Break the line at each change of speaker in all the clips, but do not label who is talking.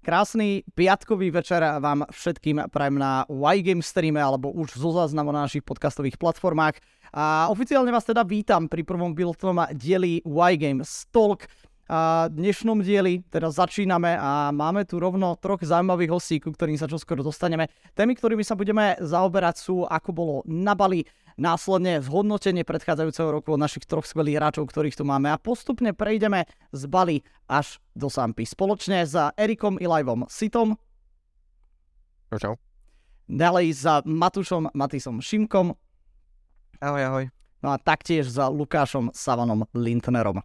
Krásny piatkový večer vám všetkým prajem na Y-Game streame alebo už zo záznamu na našich podcastových platformách. A oficiálne vás teda vítam pri prvom pilotnom dieli Y-Game Stalk. A dnešnom dieli teda začíname a máme tu rovno troch zaujímavých hostí, ku ktorým sa čoskoro dostaneme. Témy, ktorými sa budeme zaoberať sú, ako bolo na Bali, následne zhodnotenie predchádzajúceho roku od našich troch skvelých hráčov, ktorých tu máme a postupne prejdeme z Bali až do Sampy. Spoločne s Erikom Ilajvom Sitom.
Čau.
Ďalej za Matušom Matisom Šimkom.
Ahoj, ahoj.
No a taktiež za Lukášom Savanom Lintnerom.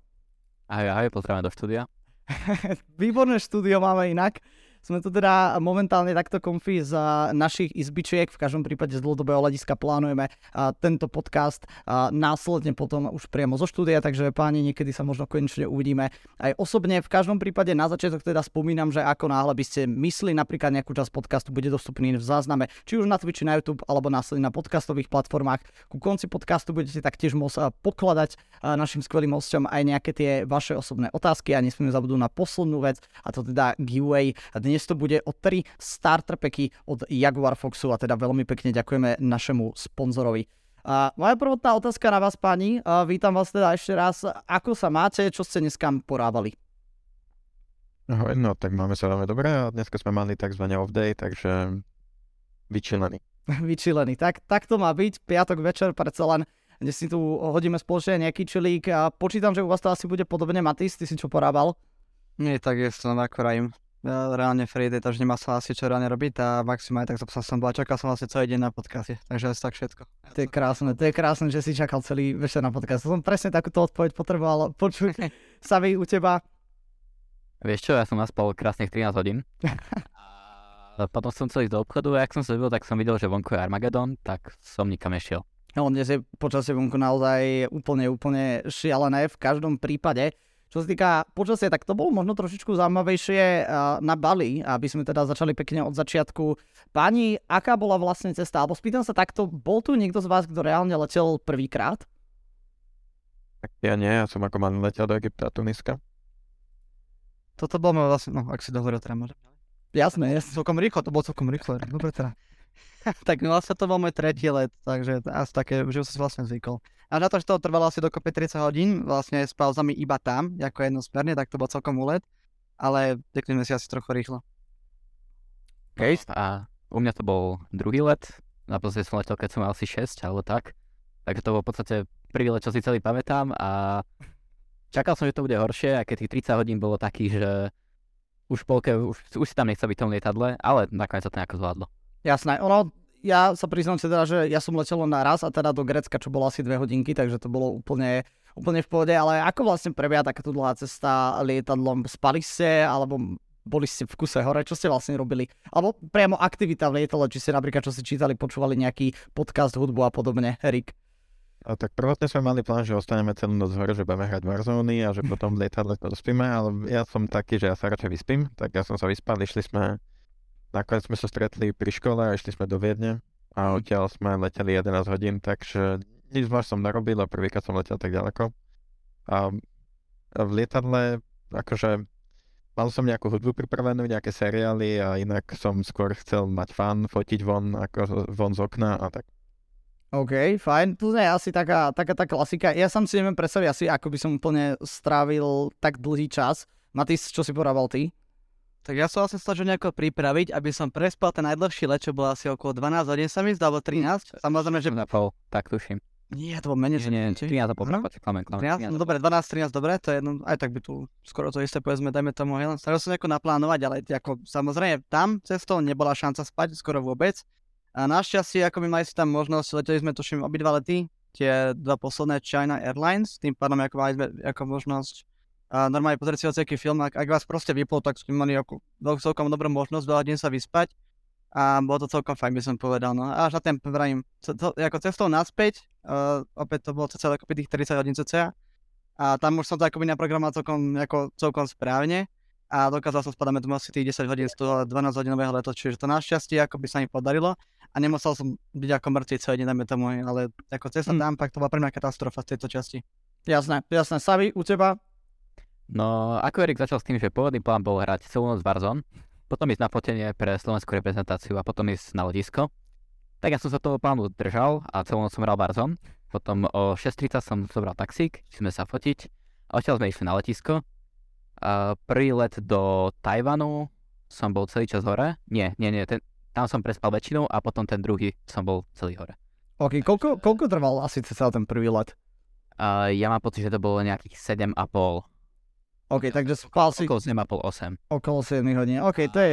Ahoj, ahoj, pozdravím do štúdia.
Výborné štúdio máme inak. Sme tu teda momentálne takto konfi z našich izbičiek, v každom prípade z dlhodobého hľadiska plánujeme tento podcast následne potom už priamo zo štúdia, takže páni, niekedy sa možno konečne uvidíme aj osobne. V každom prípade na začiatok teda spomínam, že ako náhle by ste mysli napríklad nejakú časť podcastu bude dostupný v zázname, či už na Twitchi, na YouTube alebo následne na podcastových platformách. Ku konci podcastu budete taktiež môcť pokladať našim skvelým hostom aj nejaké tie vaše osobné otázky a nesmieme zabudnúť na poslednú vec a to teda giveaway. Dnes dnes to bude o 3 starter packy od Jaguar Foxu a teda veľmi pekne ďakujeme našemu sponzorovi. A moja prvotná otázka na vás, pani. A vítam vás teda ešte raz. Ako sa máte? Čo ste dneska porávali?
Ahoj, no tak máme sa veľmi dobre a dneska sme mali tzv. off day, takže vyčilený.
vyčilený. Tak, tak to má byť. Piatok večer predsa len dnes si tu hodíme spoločne nejaký čilík a počítam, že u vás to asi bude podobne. Matis, ty si čo porával?
Nie, tak je to ako rajím reálne Friday, takže nemá sa asi čo reálne robiť a maximálne tak sa som bol. Čakal som vlastne celý deň na podcaste, takže asi tak všetko.
To je krásne, to je krásne, že si čakal celý večer na podcast. Som presne takúto odpoveď potreboval počuť. Savi, u teba?
Vieš čo, ja som naspal krásnych 13 hodín. a potom som chcel ísť do obchodu a ak som sa vybil, tak som videl, že vonku je Armageddon, tak som nikam nešiel.
No, dnes je počasie vonku naozaj úplne, úplne šialené v každom prípade. Čo sa týka počasia, tak to bolo možno trošičku zaujímavejšie na Bali, aby sme teda začali pekne od začiatku. Pani, aká bola vlastne cesta? Alebo spýtam sa takto, bol tu niekto z vás, kto reálne letel prvýkrát?
Tak ja nie, ja som ako man letel do Egypta a Tuniska.
Toto bolo vlastne, no ak si dohovoril teda môžem.
Jasné, jasné.
Celkom rýchlo, to bolo celkom rýchlo. Dobre teda. tak vlastne to bol môj tretí let, takže asi také, že som si vlastne zvykol. A na to, že to trvalo asi dokopy 30 hodín, vlastne s pauzami iba tam, ako jednosmerne, tak to bol celkom úlet, ale dekli si asi trochu rýchlo.
OK, a u mňa to bol druhý let, naposledy som letel, keď som mal asi 6 alebo tak, takže to bol v podstate prvý let, čo si celý pamätám a čakal som, že to bude horšie a keď tých 30 hodín bolo taký, že už polke, už, už si tam nechce byť v tom lietadle, ale nakoniec sa to nejako zvládlo.
Jasné, ono, ja sa priznám si teda, že ja som letel na raz a teda do Grecka, čo bolo asi dve hodinky, takže to bolo úplne, úplne v pohode, ale ako vlastne prebieha takáto dlhá cesta lietadlom? Spali ste, alebo boli ste v kuse hore, čo ste vlastne robili? Alebo priamo aktivita v lietadle, či ste napríklad, čo si čítali, počúvali nejaký podcast, hudbu a podobne, Erik?
A tak prvotne sme mali plán, že ostaneme celú noc hore, že budeme hrať Warzone a že potom v lietadle to dospíme, ale ja som taký, že ja sa radšej vyspím, tak ja som sa vyspal, išli sme Nakoniec sme sa stretli pri škole a išli sme do Viedne a mhm. odtiaľ sme leteli 11 hodín, takže nič zvlášť som narobil a prvýkrát som letel tak ďaleko. A v lietadle, akože mal som nejakú hudbu pripravenú, nejaké seriály a inak som skôr chcel mať fan, fotiť von, ako von z okna a tak.
OK, fajn. To je asi taká, taká tá klasika. Ja sám si neviem predstaviť asi, ako by som úplne strávil tak dlhý čas. Matis, čo si porával ty?
Tak ja som vlastne snažil nejako pripraviť, aby som prespal ten najdlhší let, čo bolo asi okolo 12 hodín sa mi zdá, alebo 13. Samozrejme, že...
Na pol, tak tuším.
Nie, to bolo menej.
Nie, nie, 13 a pol, klame, klame.
13, no dobre, 12, 13, dobre, to je jedno, aj tak by tu skoro to isté, povedzme, dajme tomu, hej, snažil som nejako naplánovať, ale ako samozrejme tam cestou nebola šanca spať, skoro vôbec. A našťastie, ako my mali si tam možnosť, leteli sme tuším obidva lety, tie dva posledné China Airlines, tým pádom ako mali sme ako možnosť a normálne pozrieť si hociaký film, ak, ak vás proste vyplo, tak sme mali ako, celkom dobrú možnosť veľa deň sa vyspať a bolo to celkom fajn, by som povedal. No. A až na ten, to, ako cestou naspäť, uh, opäť to bolo celé ako tých 30 hodín cca a tam už som to akoby naprogramoval celkom, ako, celkom správne a dokázal som spadať medzi asi tých 10 hodín z toho 12 hodinového leto, čiže to našťastie ako by sa mi podarilo a nemusel som byť ako mŕtvy celý deň, dajme tomu, ale ako cesta mm. tam, tak to bola pre mňa katastrofa z tejto časti.
Jasné, jasné. Savi, u teba
No, ako Erik začal s tým, že pôvodný plán bol hrať celú noc Warzone, potom ísť na fotenie pre slovenskú reprezentáciu a potom ísť na letisko. Tak ja som sa toho plánu držal a celú noc som hral Barzon. Potom o 6.30 som zobral taxík, išli sme sa fotiť a odtiaľ sme išli na letisko. A prvý let do Tajvanu som bol celý čas hore. Nie, nie, nie, ten, tam som prespal väčšinu a potom ten druhý som bol celý hore.
OK, koľko, koľko trval asi celý ten prvý let?
A ja mám pocit, že to bolo nejakých 7,5.
OK, takže spal si
Okolo 7,5, 8.
okolo 7 hodín. OK, to je,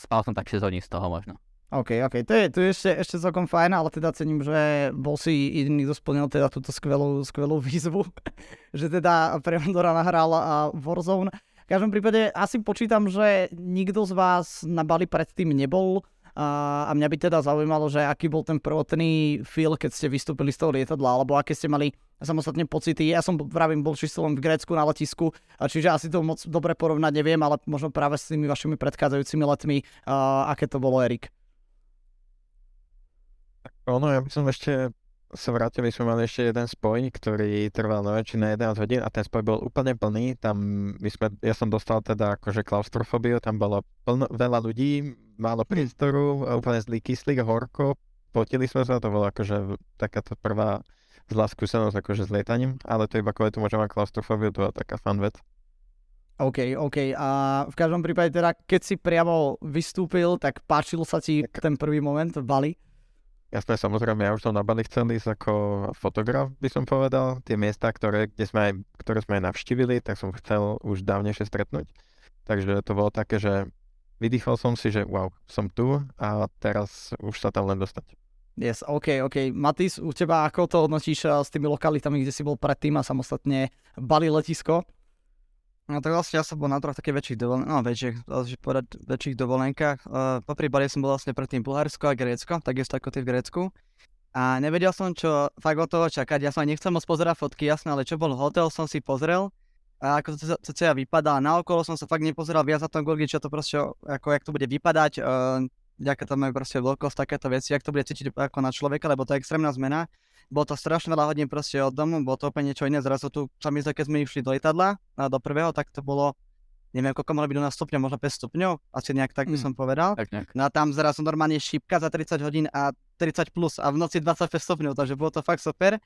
spal som tak 6 hodín z toho možno.
OK, OK, to je, to je ešte, ešte celkom fajn, ale teda cením, že bol si jediný, kto splnil teda túto skvelú, skvelú výzvu, že teda pre Ondora nahral a Warzone. V každom prípade asi počítam, že nikto z vás na Bali predtým nebol a, a mňa by teda zaujímalo, že aký bol ten prvotný feel, keď ste vystúpili z toho lietadla, alebo aké ste mali samostatne pocity. Ja som, vravím, bol čisto len v Grécku na letisku, čiže asi to moc dobre porovnať neviem, ale možno práve s tými vašimi predchádzajúcimi letmi, a, aké to bolo, Erik.
Ono, ja by som ešte sa vrátil, my sme mali ešte jeden spoj, ktorý trval na väčšine 11 hodín a ten spoj bol úplne plný. Tam my sme, ja som dostal teda akože klaustrofóbiu, tam bolo plno, veľa ľudí, málo priestoru, a úplne zlý kyslík, horko. Potili sme sa, to bola akože takáto prvá zlá skúsenosť akože s lietaním, ale to iba kvôli tomu, že mám klaustrofóbiu, to bola taká fan vec.
OK, OK. A v každom prípade teda, keď si priamo vystúpil, tak páčil sa ti ten prvý moment v Bali?
Jasné, samozrejme, ja už som na Bali chcel ísť ako fotograf, by som povedal. Tie miesta, ktoré, kde sme aj, ktoré sme aj navštívili, tak som chcel už dávnejšie stretnúť. Takže to bolo také, že vydýchol som si, že wow, som tu a teraz už sa tam len dostať.
Yes, OK, OK. Matis, u teba ako to hodnotíš eh, s tými lokalitami, kde si bol predtým a samostatne Bali letisko?
No tak vlastne ja som bol na troch takých väčších dovolenkách, no väčších, že povedať väčších dovolenkách. Uh, popri Bali som bol vlastne predtým Bulharsko a Grécko, takisto ako ty v Grécku. A nevedel som, čo fakt od toho čakať. Ja som nechcel moc pozerať fotky, jasné, ale čo bol hotel, som si pozrel. A ako to CCA vypadá, na okolo som sa fakt nepozeral viac na tom Google, čo to proste, ako jak to bude vypadať, uh, tam majú proste veľkosť, takéto veci, jak to bude cítiť ako na človeka, lebo to je extrémna zmena. Bolo to strašne veľa hodín proste od domu, bolo to úplne niečo iné. Zrazu tu sa mi keď sme išli do lietadla, a do prvého, tak to bolo, neviem, koľko malo byť do nás stupňov, možno 5 stupňov, asi nejak tak by
Mm.
som povedal.
Tak nejak.
No a tam zrazu normálne šípka za 30 hodín a 30 plus a v noci 25 stupňov, takže bolo to fakt super.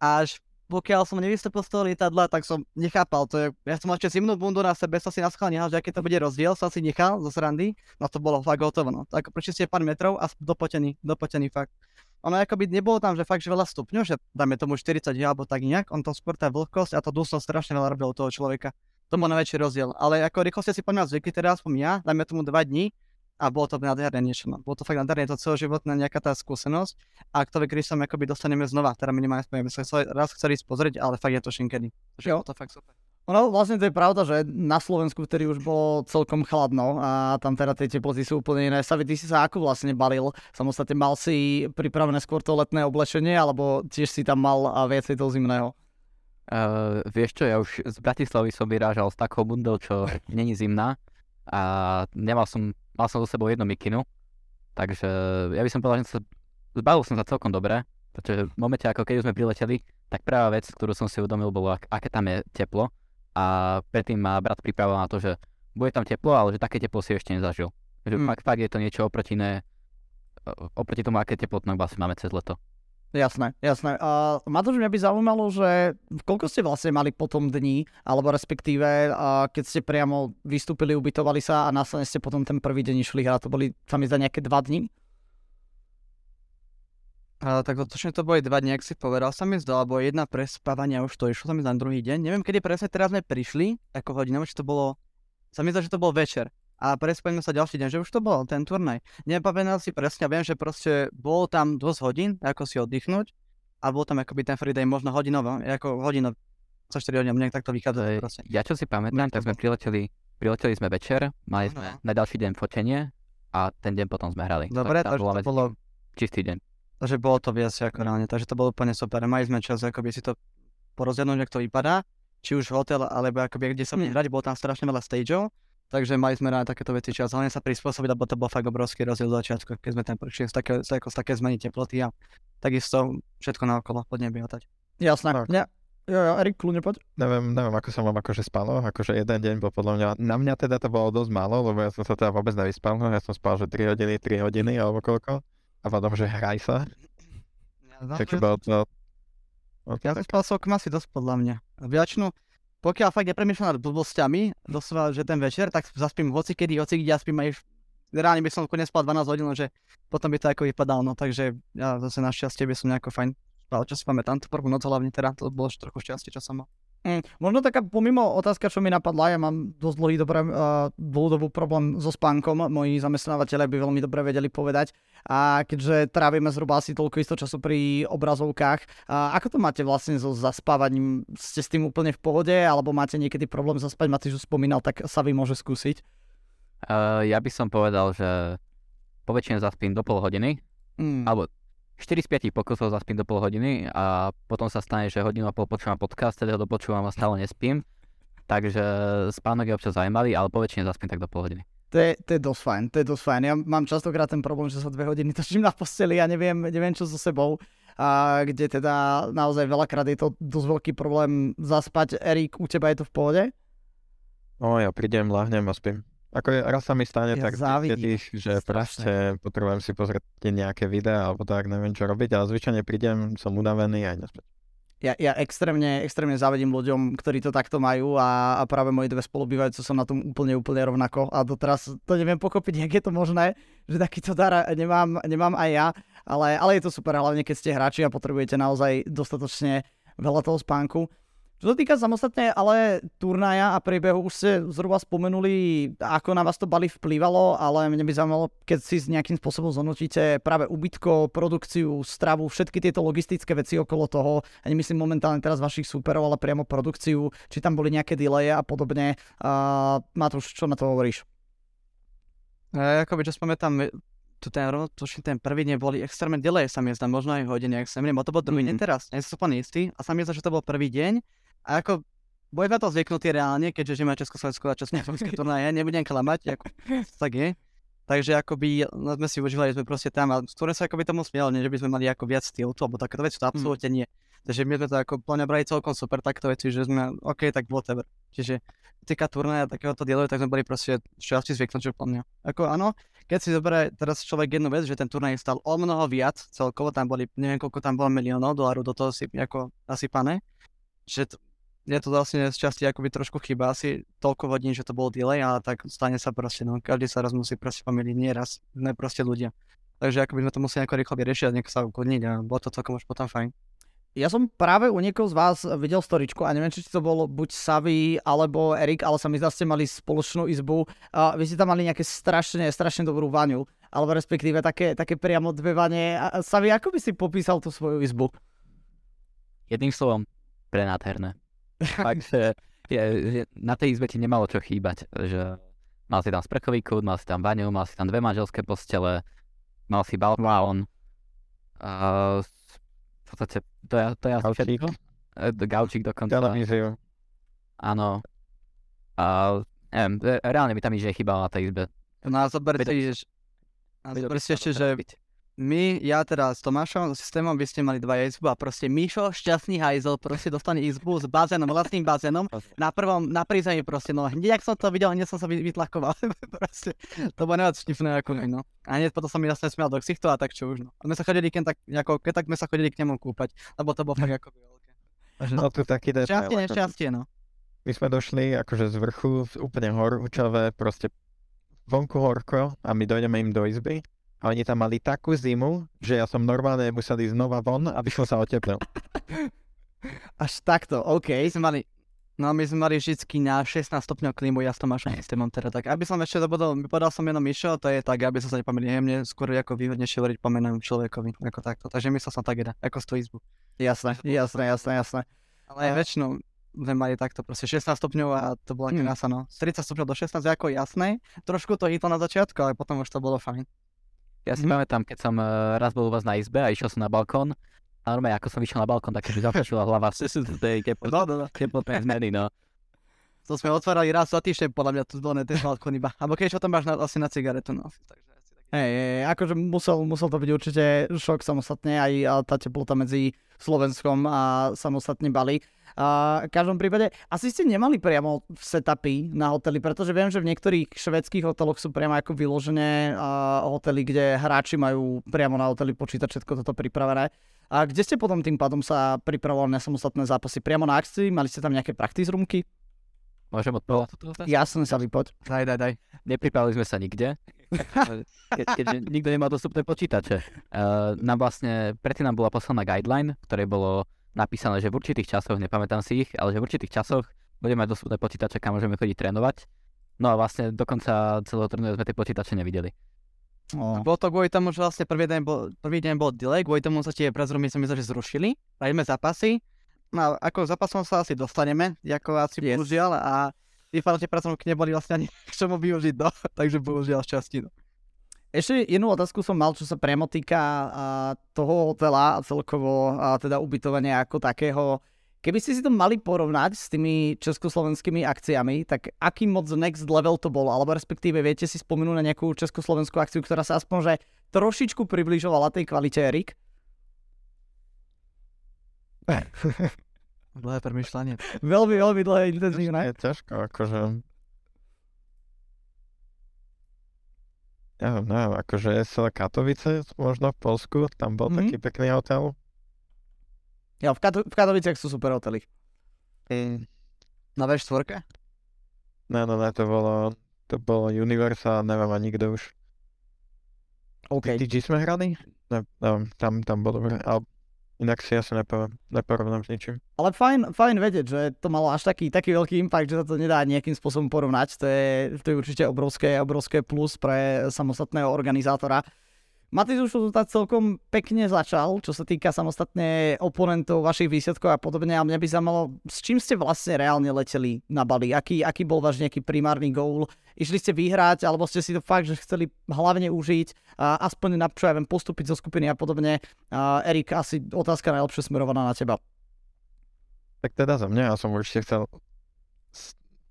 Až pokiaľ som nevystúpil z toho lietadla, tak som nechápal, to je, ja som mal ešte zimnú bundu na sebe, som si na schvál nehal, že aký to bude rozdiel, som si nechal zo srandy, no to bolo fakt hotovo, no. Tak prečo pár metrov a dopotený, dopotený fakt. Ono akoby nebolo tam, že fakt, že veľa stupňov, že dáme tomu 40 alebo tak nejak, on to skôr tá vlhkosť a to dusno strašne veľa robilo toho človeka. To bol najväčší rozdiel. Ale ako rýchlo ste si po mňa zvykli, teda aspoň ja, dajme tomu 2 dní, a bolo to nádherné niečo. No. Bolo to fakt nádherné, to celoživotná nejaká tá skúsenosť. A vie, kedy sa akoby dostaneme znova. Teda minimálne sme sa chceli, raz chceli ísť pozrieť, ale fakt je to šinkedy.
Jo.
to fakt super.
No vlastne to je pravda, že na Slovensku vtedy už bolo celkom chladno a tam teda tie teploty sú úplne iné. Savi, ty si sa ako vlastne balil? Samostatne mal si pripravené skôr to letné oblečenie alebo tiež si tam mal a viacej toho zimného?
Uh, vieš čo, ja už z Bratislavy som vyrážal s takou bundou, čo není zimná a nemal som, mal som so sebou jednu mikinu, takže ja by som povedal, že sa, zbavil som sa celkom dobre, pretože v momente, ako keď už sme prileteli, tak prvá vec, ktorú som si uvedomil, bolo, ak, aké tam je teplo a predtým ma brat pripravoval na to, že bude tam teplo, ale že také teplo si ešte nezažil. Že
Mm.
fakt, fakt je to niečo oproti iné, oproti tomu, aké teplotné basy máme cez leto.
Jasné, jasné. A Matúš, mňa by zaujímalo, že koľko ste vlastne mali potom dní, alebo respektíve, a keď ste priamo vystúpili, ubytovali sa a následne ste potom ten prvý deň išli hrať, to boli, mi zdá, nejaké dva dní?
A, tak točne to boli dva dni, ak si povedal, sa mi zdalo, alebo jedna prespávania už to išlo, sa mi na druhý deň. Neviem, kedy presne teraz sme prišli, ako hodinu, či to bolo, sa mi zdá, že to bol večer. A prespali sme sa ďalší deň, že už to bol ten turnaj. Nepamätám si presne, viem, že proste bolo tam dosť hodín, ako si oddychnúť. A bol tam akoby ten free day možno hodinovo, ako hodinov, za 4 hodiny, nejak takto
To
vychádza proste.
ja čo si pamätám, tak sme prileteli, prileteli sme večer, mali sme
Áno.
na ďalší deň fotenie a ten deň potom sme hrali.
Dobre,
tak
takže to bolo
čistý deň.
Takže bolo to viac ako reálne, takže to bolo úplne super. Mali sme čas akoby si to porozhodnúť, ako to vypadá, či už hotel, alebo akoby kde sa hrať, bolo tam strašne veľa stageov, takže mali sme na takéto veci čas, hlavne sa prispôsobiť, lebo to bol fakt obrovský rozdiel z začiatku, keď sme tam prišli z také, z, ako, z také zmeny teploty a takisto všetko naokolo pod nebi letať.
Jasné.
Tak.
Mňa, Jo, jo, Erik, kľudne poď.
Neviem, neviem, ako sa vám akože spalo, akože jeden deň bol podľa mňa, na mňa teda to bolo dosť málo, lebo ja som sa teda vôbec nevyspal, no ja som spal, že 3 hodiny, 3 hodiny alebo koľko, a potom, že hraj sa,
Ja,
takže bolo to...
ja som spal celkom asi dosť podľa mňa. Väčšinu, pokiaľ fakt nepremýšľam nad blbosťami, doslova, že ten večer, tak zaspím hoci kedy, hoci kde, ja spím aj reálne by som nespal 12 hodín, že potom by to ako vypadalo, no takže ja zase našťastie by som nejako fajn spal, čo si pamätám, tú prvú noc hlavne teda, to bolo trochu šťastie, čo som mal.
Mm, možno taká pomimo otázka, čo mi napadla, ja mám dosť dlhý dobré, uh, dlhodobý problém so spánkom, moji zamestnávateľe by veľmi dobre vedeli povedať. A keďže trávime zhruba asi toľko isto času pri obrazovkách, uh, ako to máte vlastne so zaspávaním? Ste s tým úplne v pohode, alebo máte niekedy problém zaspať? Matýš už spomínal, tak sa vy môže skúsiť.
Uh, ja by som povedal, že po väčšine zaspím do pol hodiny,
Mm.
alebo 4 z 5 pokusov zaspím do pol hodiny a potom sa stane, že hodinu a pol počúvam podcast, teda dopočúvam a stále nespím. Takže spánok je občas zaujímavý, ale po väčšine zaspím tak do pol hodiny.
To je, to je dosť fajn, to je dosť fajn. Ja mám častokrát ten problém, že sa dve hodiny točím na posteli a neviem, neviem čo so sebou. A kde teda naozaj veľakrát je to dosť veľký problém zaspať. Erik, u teba je to v pohode?
No ja prídem, lahnem a spím. Ako je, raz sa mi stane
Ja
tak tých, že proste potrebujem si pozrieť nejaké videá alebo tak, neviem čo robiť, ale zvyčajne prídem, som unavený a idem spať.
Ja, ja extrémne, extrémne závidím ľuďom, ktorí to takto majú a, a práve moji dve spolubývajúce sú na tom úplne, úplne rovnako a doteraz to neviem pochopiť, jak je to možné, že takýto dar nemám, nemám aj ja, ale, ale je to super, hlavne keď ste hráči a potrebujete naozaj dostatočne veľa toho spánku. Čo sa týka samostatne ale turnaja a priebehu, už ste zhruba spomenuli, ako na vás to Bali vplývalo, ale mne by zaujímalo, keď si s nejakým spôsobom zhodnotíte práve ubytko, produkciu, stravu, všetky tieto logistické veci okolo toho, a nemyslím momentálne teraz vašich súperov, ale priamo produkciu, či tam boli nejaké delaye a podobne. Uh, Matúš, čo na to hovoríš?
E, akoby, čo spamätám, tu ten, tuším, ten prvý deň boli extrémne delay, sa mi zdá, možno aj hodiny, ak sa mne, to bol druhý deň
Mhm.
teraz, nie som úplne istý, a sa mi zdá, že to bol prvý deň, a ako, boli na to zvyknutí reálne, keďže žijeme Československo a Československé turnaje, nebudem klamať, ako, tak je. Takže akoby no, sme si užívali, sme proste tam a skôr sa akoby tomu smiel, nie že by sme mali ako viac stylu, alebo takéto veci, to absolútne nie. Takže my sme to ako plne brali celkom super takto veci, že sme, OK, tak whatever. Čiže týka turnaja takéhoto dielu, tak sme boli proste šťastí zvyknúť, že plne. Ako áno, keď si zoberie teraz človek jednu vec, že ten turnaj stal o mnoho viac, celkovo tam boli, neviem koľko tam bolo miliónov dolárov do toho si ako nasypané, že t- je to vlastne z časti akoby trošku chyba, asi toľko hodín, že to bol delay, ale tak stane sa proste, no každý sa raz musí proste pomýliť, nie raz, sme proste ľudia. Takže akoby sme to museli nejako rýchlo vyriešiť a nejako sa ukludniť a bolo to celkom už potom fajn.
Ja som práve u niekoho z vás videl storičku a neviem, či to bolo buď Savi alebo Erik, ale sa mi zdá, ste mali spoločnú izbu. A vy ste tam mali nejaké strašne, strašne dobrú vaňu, alebo respektíve také, také priamo dve vane. A Savi, ako by si popísal tú svoju izbu?
Jedným slovom, prenádherné. Fakt, že je, je, na tej izbe ti nemalo čo chýbať, že mal si tam sprchový kút, mal si tam vaňu, mal si tam dve manželské postele, mal si balkón, a v podstate to je, to je asi všetko. E, Gaučík dokonca.
Televíziu.
Áno. A neviem, re- reálne mi tam nič nechýbalo na tej izbe.
No a zoberte, že... A zoberte ešte, že my, ja teda s Tomášom, s systémom, by ste mali dva izbu a proste Mišo, šťastný hajzel, proste dostane izbu s bazénom, vlastným bazénom, na prvom, na prízemí proste, no hneď, ak som to videl, hneď som sa vy- vytlakoval, proste, to bolo najviac vtipné ako no. A hneď potom som mi jasne smial do ksichtu a tak čo už, no. A my sa chodili, keď tak, ako, keď tak sme sa chodili k nemu kúpať, lebo to bolo fakt ako veľké.
No tu taký detail.
Šťastie, nešťastie, no.
My sme došli akože z vrchu, úplne horúčavé, proste vonku horko a my dojdeme im do izby a oni tam mali takú zimu, že ja som normálne musel ísť znova von, aby som sa oteplil.
Až takto, OK.
Sme mali, no my sme mali vždycky na 16 stupňov klímu, ja s Tomášom systémom teda tak. Aby som ešte dobodol, povedal som jenom Mišo, to je tak, aby som sa nepomýlil, mne skôr ako výhodnejšie hovoriť pomenom človekovi, ako takto. Takže myslel som tak, ako z tú izbu.
Jasné, jasné, jasné, jasné.
Ale aj väčšinou sme mali takto proste 16 stupňov a to bola
Hmm.
krása, no. Z 30 stupňov do 16 je ako jasné. Trošku to hitlo na začiatku, ale potom už to bolo fajn.
Ja si pamätám, keď som eh, raz bol u vás na izbe a išiel som na balkón, a normálne ako som išiel na balkón, tak mi započula hlava z tej
No, no, no.
teplotnej zmeny, no.
To sme otvárali raz za týždeň, podľa mňa tu bolo na ten balkón iba. Alebo keď o tom máš na, asi na cigaretu, no. Takže
Hej, akože musel, musel to byť určite šok samostatne, aj tá teplota medzi Slovenskom a samostatne Bali. A v každom prípade, asi ste nemali priamo setupy na hoteli, pretože viem, že v niektorých švedských hoteloch sú priamo ako vyložené hotely, kde hráči majú priamo na hoteli počítať všetko toto pripravené. A kde ste potom tým pádom sa pripravovali na samostatné zápasy? Priamo na akcii? Mali ste tam nejaké practice roomky?
Môžem odpovedať toto?
Jasne sa vypoď.
Daj, daj, daj.
Nepripravili sme sa nikde, ke, keďže nikto nemá dostupné počítače. Uh, nám vlastne, predtým nám bola poslaná guideline, ktoré bolo napísané, že v určitých časoch, nepamätám si ich, ale že v určitých časoch budeme mať dostupné počítače, kam môžeme chodiť trénovať. No a vlastne dokonca celého turnaja sme tie počítače nevideli.
Oh. Bolo to kvôli tomu, že vlastne prvý deň bol, prvý deň bol delay, kvôli tomu sa tie prezrumy som myslel, že zrušili. Hrajme zápasy No, ako zápasom sa asi dostaneme, ako asi yes. bohužiaľ, a tí fanúšky pracovníky neboli vlastne ani k čomu využiť, no, takže bohužiaľ šťastí. No.
Ešte jednu otázku som mal, čo sa priamo týka a, toho hotela a celkovo a, teda ubytovania ako takého. Keby ste si to mali porovnať s tými československými akciami, tak aký moc next level to bol? Alebo respektíve viete si spomenúť na nejakú československú akciu, ktorá sa aspoň že trošičku približovala tej kvalite Erik?
Dlhé premyšľanie.
veľmi, veľmi dlhé, intenzívne.
Je ťažko, akože... Ja neviem, akože SL Katovice, možno v Polsku, tam bol mm-hmm. taký pekný hotel.
Ja, v, Kato- v Katoviciach sú super hotely.
Mm. Na V4?
Ne, no ne, to bolo, to bolo Universal, neviem ani kto už.
OK.
TG sme hrali? Ne, neviem, tam, tam bolo ale Inak si asi nepoviem, neporovnám s ničím.
Ale fajn, fajn vedieť, že to malo až taký, taký veľký impact, že sa to nedá nejakým spôsobom porovnať. To je, to je určite obrovské, obrovské plus pre samostatného organizátora. Matiz už to celkom pekne začal, čo sa týka samostatne oponentov, vašich výsledkov a podobne. A mňa by zaujímalo, s čím ste vlastne reálne leteli na Bali? Aký, aký bol váš nejaký primárny goal? Išli ste vyhrať, alebo ste si to fakt, že chceli hlavne užiť, a aspoň na čo ja viem, postúpiť zo skupiny a podobne. A Erik, asi otázka najlepšie smerovaná na teba.
Tak teda za mňa, ja som určite chcel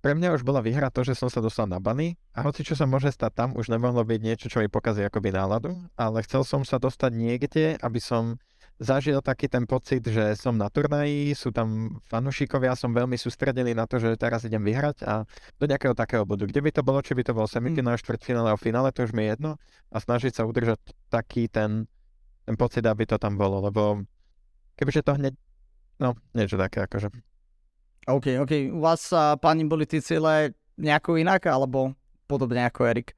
pre mňa už bola výhra to, že som sa dostal na bany a hoci čo sa môže stať tam, už nemohlo byť niečo, čo mi pokazí akoby náladu, ale chcel som sa dostať niekde, aby som zažil taký ten pocit, že som na turnaji, sú tam fanúšikovia, som veľmi sústredený na to, že teraz idem vyhrať a do nejakého takého bodu. Kde by to bolo, či by to bol semifinál, štvrtfinále alebo finále, to už mi je jedno a snažiť sa udržať taký ten, ten pocit, aby to tam bolo, lebo kebyže to hneď, no niečo také akože.
OK, OK. U vás, uh, páni, boli tie cíle nejako inak, alebo podobne ako Erik?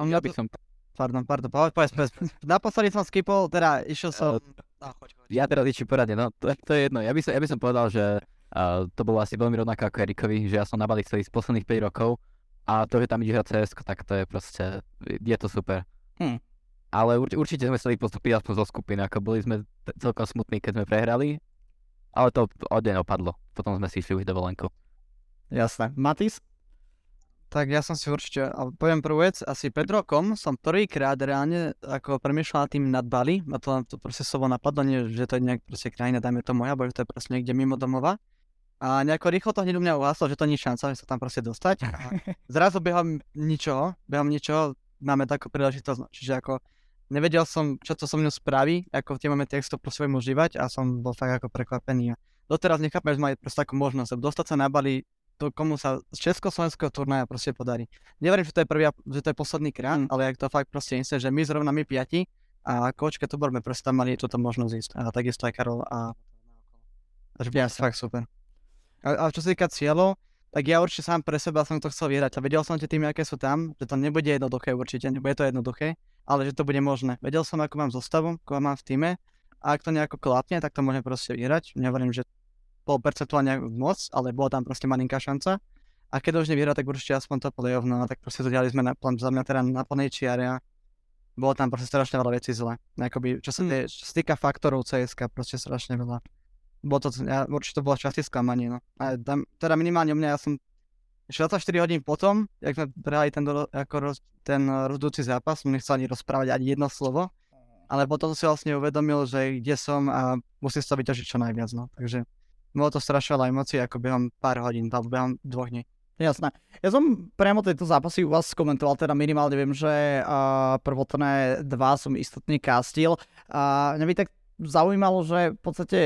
Ja by som... Pardon, pardon, povedz, povedz, povedz. Naposledy som skipol, teda išiel som...
Uh, Ja teraz iči poradne, no to, to je jedno. Ja by som, ja by som povedal, že uh, to bolo asi veľmi rovnaké ako Erikovi, že ja som na Bali chcel ísť posledných 5 rokov a to, že tam ide hrať CS, tak to je proste, je to super.
Hm.
Ale urč, určite sme chceli postúpiť aspoň zo skupiny, ako boli sme celkom smutní, keď sme prehrali, ale to od deň opadlo. Potom sme si išli už dovolenku.
Jasné. Matis?
Tak ja som si určite, poviem prvú vec, asi pred rokom som prvýkrát reálne ako premýšľal tým nad Bali, a to, to proste slovo napadlo, nie, že to je nejak proste krajina, dajme to moja, bo že to je proste niekde mimo domova. A nejako rýchlo to hneď u mňa uháslo, že to nie je šanca, že sa tam proste dostať. A zrazu behom ničoho, behom ničoho máme takú príležitosť, čiže ako nevedel som, čo to so mnou spraví, ako v tie momenty, jak to po svojmu užívať a som bol fakt ako prekvapený. Doteraz nechápem, že mali proste takú možnosť, dostať sa na Bali to, komu sa z československého turnaja proste podarí. Neverím, že to je prvý, že to je posledný krát, mm. ale ak to fakt proste instant, že my zrovna my piati a kočke to borme proste tam mali túto možnosť ísť. A takisto aj Karol a... Takže ja, fakt super. A, a čo sa týka cieľov, tak ja určite sám pre seba som to chcel vyhrať a vedel som tie týmy, aké sú tam, že to nebude jednoduché určite, nebude to jednoduché, ale že to bude možné. Vedel som, ako mám zostavu, ako mám v týme a ak to nejako klapne, tak to môžem proste vyhrať. Nehovorím, že bol percentuálne moc, ale bola tam proste malinká šanca. A keď už nevyhrá, tak určite aspoň to playoff, no tak proste to sme na, za mňa teda na plnej čiare a bolo tam proste strašne veľa vecí zle. Akoby, čo, sa tie, čo sa týka faktorov CSK, proste strašne veľa. Bolo to, ja, určite to bolo časti sklamanie, no. A tam, teda minimálne u mňa, ja som 24 hodín potom, jak sme brali ten, ako roz, ten rozhodujúci zápas, som nechcel ani rozprávať ani jedno slovo, ale potom si vlastne uvedomil, že kde som a musím sa vyťažiť čo najviac, no. Takže bolo to strašne veľa emócií, ako behom pár hodín, alebo behom dvoch dní.
Jasné. Ja som priamo tieto zápasy u vás komentoval, teda minimálne viem, že uh, prvotné dva som istotne castil. A uh, mňa by tak zaujímalo, že v podstate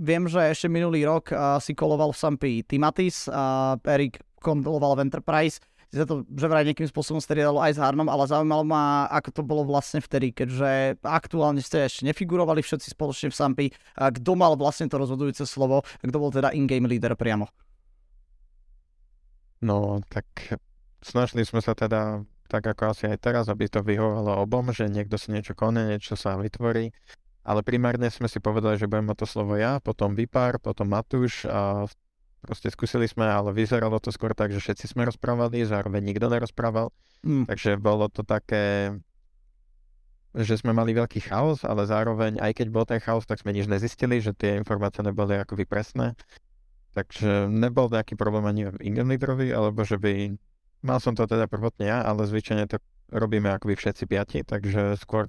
viem, že ešte minulý rok uh, si koloval v Sampi Timatis, uh, Erik koloval v Enterprise sa to že vraj nejakým spôsobom striedalo aj s Harnom, ale zaujímalo ma, ako to bolo vlastne vtedy, keďže aktuálne ste ešte nefigurovali všetci spoločne v Sampi. Kto mal vlastne to rozhodujúce slovo, kto bol teda in-game leader priamo?
No, tak snažili sme sa teda tak ako asi aj teraz, aby to vyhovalo obom, že niekto si niečo konie, niečo sa vytvorí. Ale primárne sme si povedali, že budem mať to slovo ja, potom Vipar, potom Matúš a Proste skúsili sme, ale vyzeralo to skôr tak, že všetci sme rozprávali, zároveň nikto nerozprával. Mm. Takže bolo to také, že sme mali veľký chaos, ale zároveň, aj keď bol ten chaos, tak sme nič nezistili, že tie informácie neboli akoby presné. Takže nebol nejaký problém ani v Ingen Leaderovi, alebo že by... Mal som to teda prvotne ja, ale zvyčajne to robíme akoby všetci piati, takže skôr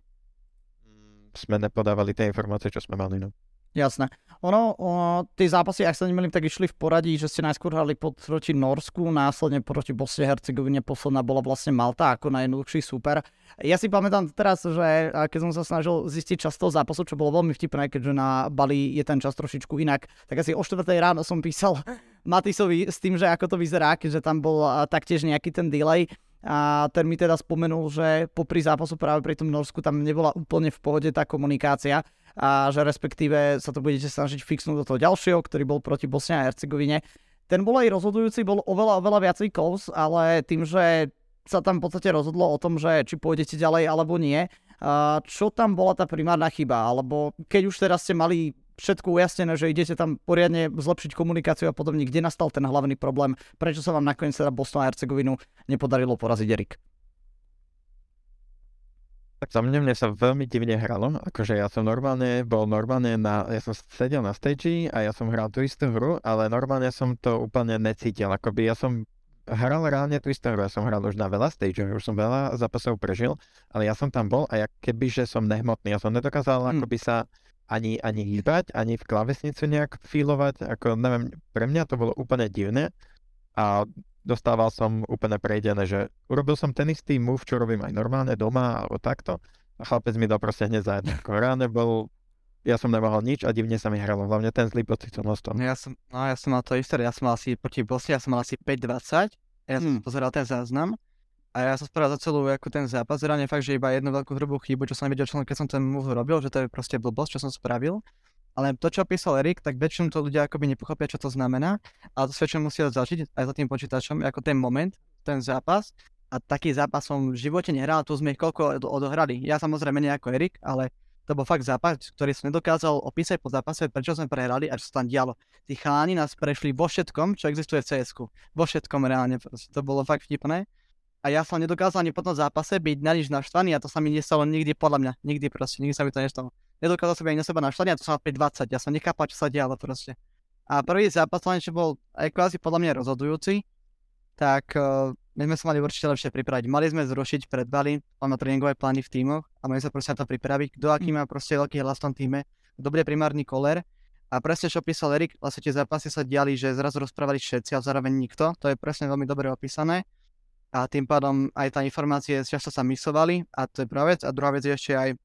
sme nepodávali tie informácie, čo sme mali. No.
Jasné. Ono, o, tie zápasy, ak sa nemýlim, tak išli v poradí, že ste najskôr hrali proti Norsku, následne proti Bosne Hercegovine, posledná bola vlastne Malta ako najjednoduchší super. Ja si pamätám teraz, že keď som sa snažil zistiť čas zápasu, čo bolo veľmi vtipné, keďže na Bali je ten čas trošičku inak, tak asi o 4. ráno som písal Matisovi s tým, že ako to vyzerá, keďže tam bol taktiež nejaký ten delay a ten mi teda spomenul, že popri zápasu práve pri tom Norsku tam nebola úplne v pohode tá komunikácia a že respektíve sa to budete snažiť fixnúť do toho ďalšieho, ktorý bol proti Bosne a Hercegovine. Ten bol aj rozhodujúci, bol oveľa, oveľa viacej close, ale tým, že sa tam v podstate rozhodlo o tom, že či pôjdete ďalej alebo nie, čo tam bola tá primárna chyba, alebo keď už teraz ste mali všetko ujasnené, že idete tam poriadne zlepšiť komunikáciu a podobne, kde nastal ten hlavný problém, prečo sa vám nakoniec teda Bosnu a Hercegovinu nepodarilo poraziť Erik?
Tak za mňa, mne sa veľmi divne hralo, akože ja som normálne, bol normálne na, ja som sedel na stage a ja som hral tú istú hru, ale normálne som to úplne necítil, akoby ja som hral reálne tú istú hru, ja som hral už na veľa stage, už som veľa zápasov prežil, ale ja som tam bol a ja keby, že som nehmotný, ja som nedokázal hmm. akoby sa ani, ani hýbať, ani v klavesnicu nejak filovať, ako neviem, pre mňa to bolo úplne divné a dostával som úplne prejdené, že urobil som ten istý move, čo robím aj normálne doma alebo takto a chlapec mi dal proste hneď za jedno. Ráne bol, ja som nemohol nič a divne sa mi hralo, hlavne ten zlý pocit som ostal.
No ja som, no ja som mal to isté, ja som mal asi proti Bosni, ja som mal asi 5-20, ja som hmm. pozeral ten záznam a ja som spravil za celú ako ten zápas, reálne fakt, že iba jednu veľkú hrubú chybu, čo som nevedel, čo keď som ten move robil, že to je proste blbosť, čo som spravil ale to, čo písal Erik, tak väčšinou to ľudia akoby nepochopia, čo to znamená, ale to väčšinou musia zažiť aj za tým počítačom, ako ten moment, ten zápas. A taký zápas som v živote nehral, tu sme ich koľko odohrali. Ja samozrejme nie ako Erik, ale to bol fakt zápas, ktorý som nedokázal opísať po zápase, prečo sme prehrali a čo sa tam dialo. Tí chalani nás prešli vo všetkom, čo existuje v cs Vo všetkom reálne, to bolo fakt vtipné. A ja som nedokázal ani po tom zápase byť na nič naštvaný a to sa mi nestalo nikdy podľa mňa. Nikdy proste, nikdy sa mi to nestalo nedokázal som ani na seba našľať, a to som pri 20, ja som nechápal, čo sa dialo proste. A prvý zápas, čo bol aj kvázi podľa mňa rozhodujúci, tak uh, my sme sa mali určite lepšie pripraviť. Mali sme zrušiť pred Bali, máme tréningové plány v tímoch a mali sa proste na to pripraviť, kto aký má proste veľký hlas v tom týme, kto bude primárny koler. A presne čo písal Erik, vlastne tie zápasy sa diali, že zrazu rozprávali všetci a zároveň nikto. To je presne veľmi dobre opísané. A tým pádom aj tá informácie často sa misovali a to je prvá vec. A druhá vec je ešte aj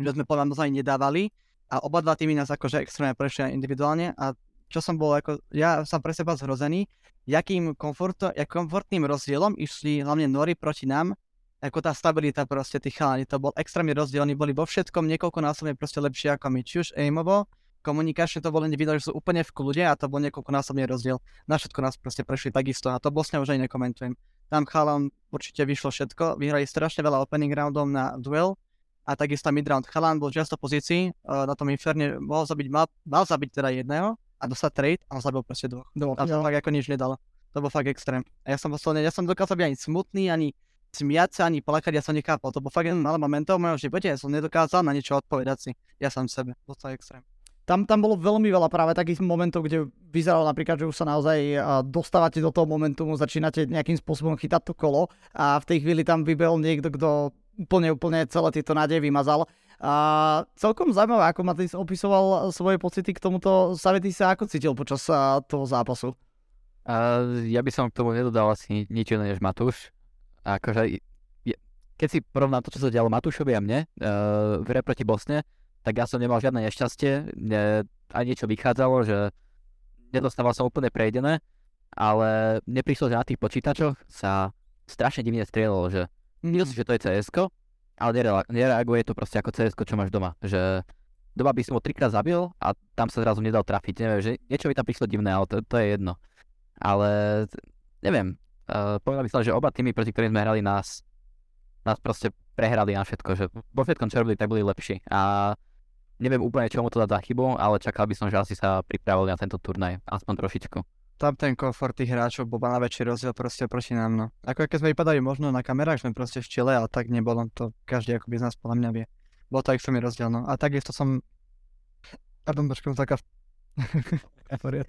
že sme podľa mňa nedávali a oba dva týmy nás akože extrémne prešli individuálne a čo som bol ako, ja som pre seba zhrozený, jakým komforto, jak komfortným rozdielom išli hlavne Nori proti nám, ako tá stabilita proste tých chalani, to bol extrémne rozdiel, oni boli vo všetkom niekoľkonásobne proste lepšie ako my, či už aimovo, komunikačne to bolo vidno, že sú úplne v kľude a to bol niekoľkonásobný rozdiel. Na všetko nás proste prešli takisto a to Bosne už aj nekomentujem. Tam chalan určite vyšlo všetko, vyhrali strašne veľa opening roundov na duel, a takisto midround Chalan bol často pozícii, uh, na tom Inferne mohol zabiť, mal, mal zabiť teda jedného a dostať trade a on zabil proste dvoch. Dvoch, a to fakt ako nič nedalo. To bol fakt extrém. A ja som posledne, ja som dokázal byť ani smutný, ani smiať sa, ani plakať, ja som nechápal. To bol fakt jeden malý momentov v mojom živote, ja som nedokázal na niečo odpovedať si. Ja sám sebe. Bol to extrém.
Tam, tam bolo veľmi veľa práve takých momentov, kde vyzeralo napríklad, že už sa naozaj dostávate do toho momentumu, začínate nejakým spôsobom chytať to kolo a v tej chvíli tam vybel niekto, kto úplne, úplne celé tieto nádeje vymazal. A celkom zaujímavé, ako Matýs opisoval svoje pocity k tomuto. Savety sa ako cítil počas toho zápasu?
Uh, ja by som k tomu nedodal asi nič iné než Matúš. Akože, keď si porovnám to, čo sa dialo Matúšovi a mne uh, v proti Bosne, tak ja som nemal žiadne nešťastie, ne, aj niečo vychádzalo, že nedostával som úplne prejdené, ale mne prišlo, že na tých počítačoch sa strašne divne strieľalo, že mm. si, že to je cs ale nereaguje to proste ako cs čo máš doma, že doma by som ho trikrát zabil a tam sa zrazu nedal trafiť, neviem, že niečo mi tam prišlo divné, ale to, to je jedno. Ale neviem, uh, povedal by som, že oba týmy, proti ktorým sme hrali, nás, nás proste prehrali na všetko, že vo všetkom, čo robili, tak boli lepší. A neviem úplne, čomu to dá chybu, ale čakal by som, že asi sa pripravili na tento turnaj, aspoň trošičku
tam ten komfort tých hráčov bol na väčší rozdiel proste proti nám, no. Ako keď sme vypadali možno na kamerách, sme proste v čile, ale tak nebolo to, každý akoby z nás podľa mňa vie. Bolo to extrémne rozdiel, no. A takisto som... Pardon, počkám, taká...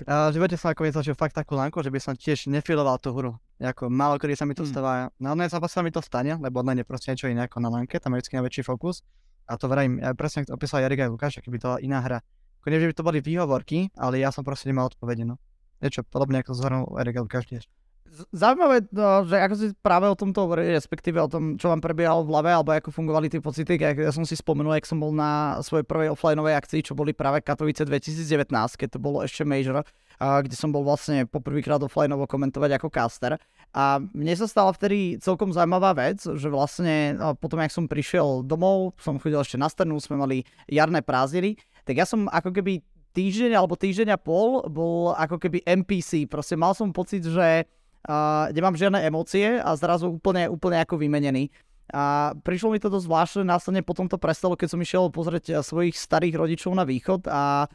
a v živote som ako že fakt takú lanku, že by som tiež nefiloval tú hru. Ako málo kedy sa mi to hmm. stáva. Na online zápase sa mi to stane, lebo online je proste niečo iné ako na lanke, tam je vždy najväčší fokus. A to verím, ja presne opísal Jarek aj Lukáš, keby to bola iná hra. Ako neviem, že by to boli výhovorky, ale ja som proste nemal odpovede, no niečo podobné, ako zhrnul Erik každý.
Zaujímavé, no, že ako si práve o tomto hovorili, respektíve o tom, čo vám prebiehalo v hlave, alebo ako fungovali tie pocity. Ja, som si spomenul, ak som bol na svojej prvej offlineovej akcii, čo boli práve Katovice 2019, keď to bolo ešte major, kde som bol vlastne poprvýkrát offlineovo komentovať ako caster. A mne sa stala vtedy celkom zaujímavá vec, že vlastne potom, jak som prišiel domov, som chodil ešte na strnu, sme mali jarné prázdniny, tak ja som ako keby týždeň alebo týždeň a pol bol ako keby NPC. Proste mal som pocit, že uh, nemám žiadne emócie a zrazu úplne, úplne ako vymenený. A prišlo mi to dosť zvláštne, následne potom to prestalo, keď som išiel pozrieť svojich starých rodičov na východ a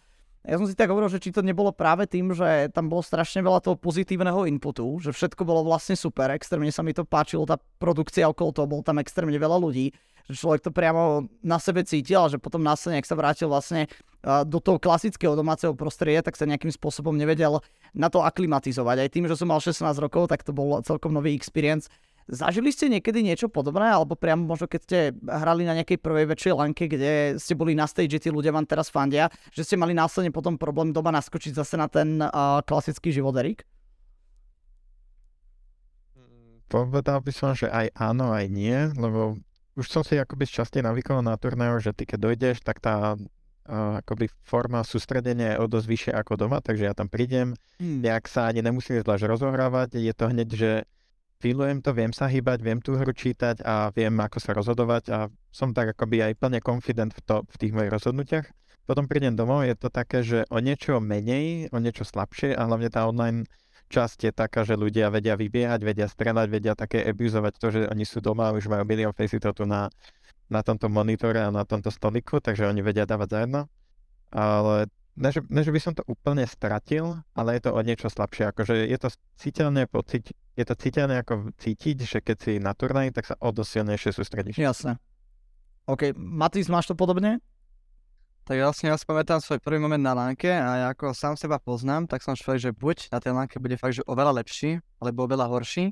ja som si tak hovoril, že či to nebolo práve tým, že tam bolo strašne veľa toho pozitívneho inputu, že všetko bolo vlastne super, extrémne sa mi to páčilo, tá produkcia okolo toho, bol tam extrémne veľa ľudí, že človek to priamo na sebe cítil a že potom následne, ak sa vrátil vlastne do toho klasického domáceho prostredia, tak sa nejakým spôsobom nevedel na to aklimatizovať. Aj tým, že som mal 16 rokov, tak to bol celkom nový experience. Zažili ste niekedy niečo podobné, alebo priamo možno keď ste hrali na nejakej prvej väčšej lanke, kde ste boli na stage, tí ľudia vám teraz fandia, že ste mali následne potom problém doma naskočiť zase na ten uh, klasický život, Erik?
Povedal by som, že aj áno, aj nie, lebo už som si akoby častie navykol na turnaju, že ty keď dojdeš, tak tá uh, akoby forma sústredenia je o dosť vyššie ako doma, takže ja tam prídem, hmm. nejak sa ani nemusím zvlášť rozohrávať, je to hneď, že filujem to, viem sa hýbať, viem tú hru čítať a viem, ako sa rozhodovať a som tak akoby aj plne confident v, to, v tých mojich rozhodnutiach. Potom prídem domov, je to také, že o niečo menej, o niečo slabšie a hlavne tá online časť je taká, že ľudia vedia vybiehať, vedia strelať, vedia také abuzovať to, že oni sú doma a už majú milión tu na, na tomto monitore a na tomto stoliku, takže oni vedia dávať za jedno. Ale ne že, ne, že by som to úplne stratil, ale je to o niečo slabšie. Akože je to citeľné pocit, je to citeľné ako cítiť, že keď si na turnaji, tak sa o dosť silnejšie sústredíš.
Jasné. OK, Matís, máš to podobne?
Tak vlastne ja si pamätám svoj prvý moment na lánke a ja ako sám seba poznám, tak som človek, že buď na tej lánke bude fakt, že oveľa lepší, alebo oveľa horší,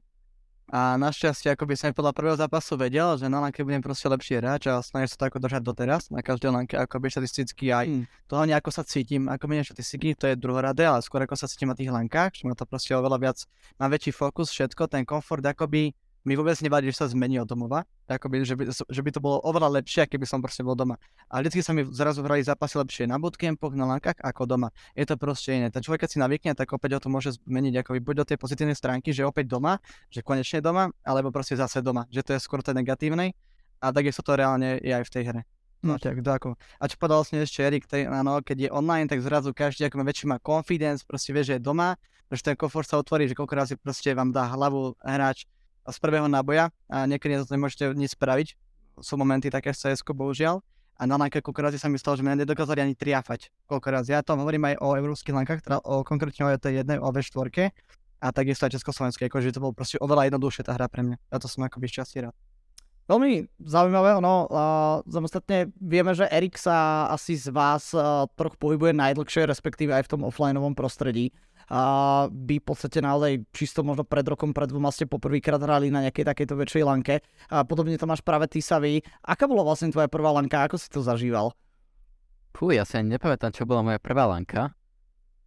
a našťastie, ako by som podľa prvého zápasu vedel, že na lanke budem proste lepší hráč a snažím sa to ako držať doteraz, na každej lanke, ako by štatisticky aj hmm. to hlavne ako sa cítim, ako menej štatistiky, to je druhoradé, ale skôr ako sa cítim na tých lankách, že ma to proste oveľa viac, mám väčší fokus, všetko, ten komfort akoby mi vôbec nevadí, že sa zmení od domova, akoby, že, by, že by to bolo oveľa lepšie, keby som proste bol doma. A vždycky sa mi zrazu hrali zápasy lepšie na bootcampoch, na lankách ako doma. Je to proste iné. Ten človek, keď si navykne, tak opäť o to môže zmeniť akoby buď do tej pozitívnej stránky, že opäť doma, že konečne doma, alebo proste zase doma, že to je skôr tej negatívnej. A takisto to reálne je aj v tej hre. No tak, ako. A čo povedal vlastne ešte Erik, áno, keď je online, tak zrazu každý ako má väčší má confidence, proste vie, že je doma, že ten komfort sa otvorí, že koľko razy proste vám dá hlavu hráč z prvého náboja a niekedy to nemôžete nič spraviť. Sú momenty také v cs bohužiaľ. A na lanke koľko razy sa mi stalo, že mňa nedokázali ani triafať. Koľko razy. Ja tam hovorím aj o európskych lankách, teda o konkrétne o tej jednej, o V4 a takisto aj československej, akože to bolo proste oveľa jednoduchšie tá hra pre mňa. Ja to som akoby šťastí rád.
Veľmi zaujímavé, ono, uh, samostatne vieme, že Erik sa asi z vás uh, trochu pohybuje najdlhšie, respektíve aj v tom offlineovom prostredí a by v podstate naozaj čisto možno pred rokom, pred dvoma ste poprvýkrát hrali na nejakej takejto väčšej lanke. A podobne to máš práve ty, Savi. Aká bola vlastne tvoja prvá lanka? Ako si to zažíval?
Fú, ja si ani nepamätám, čo bola moja prvá lanka.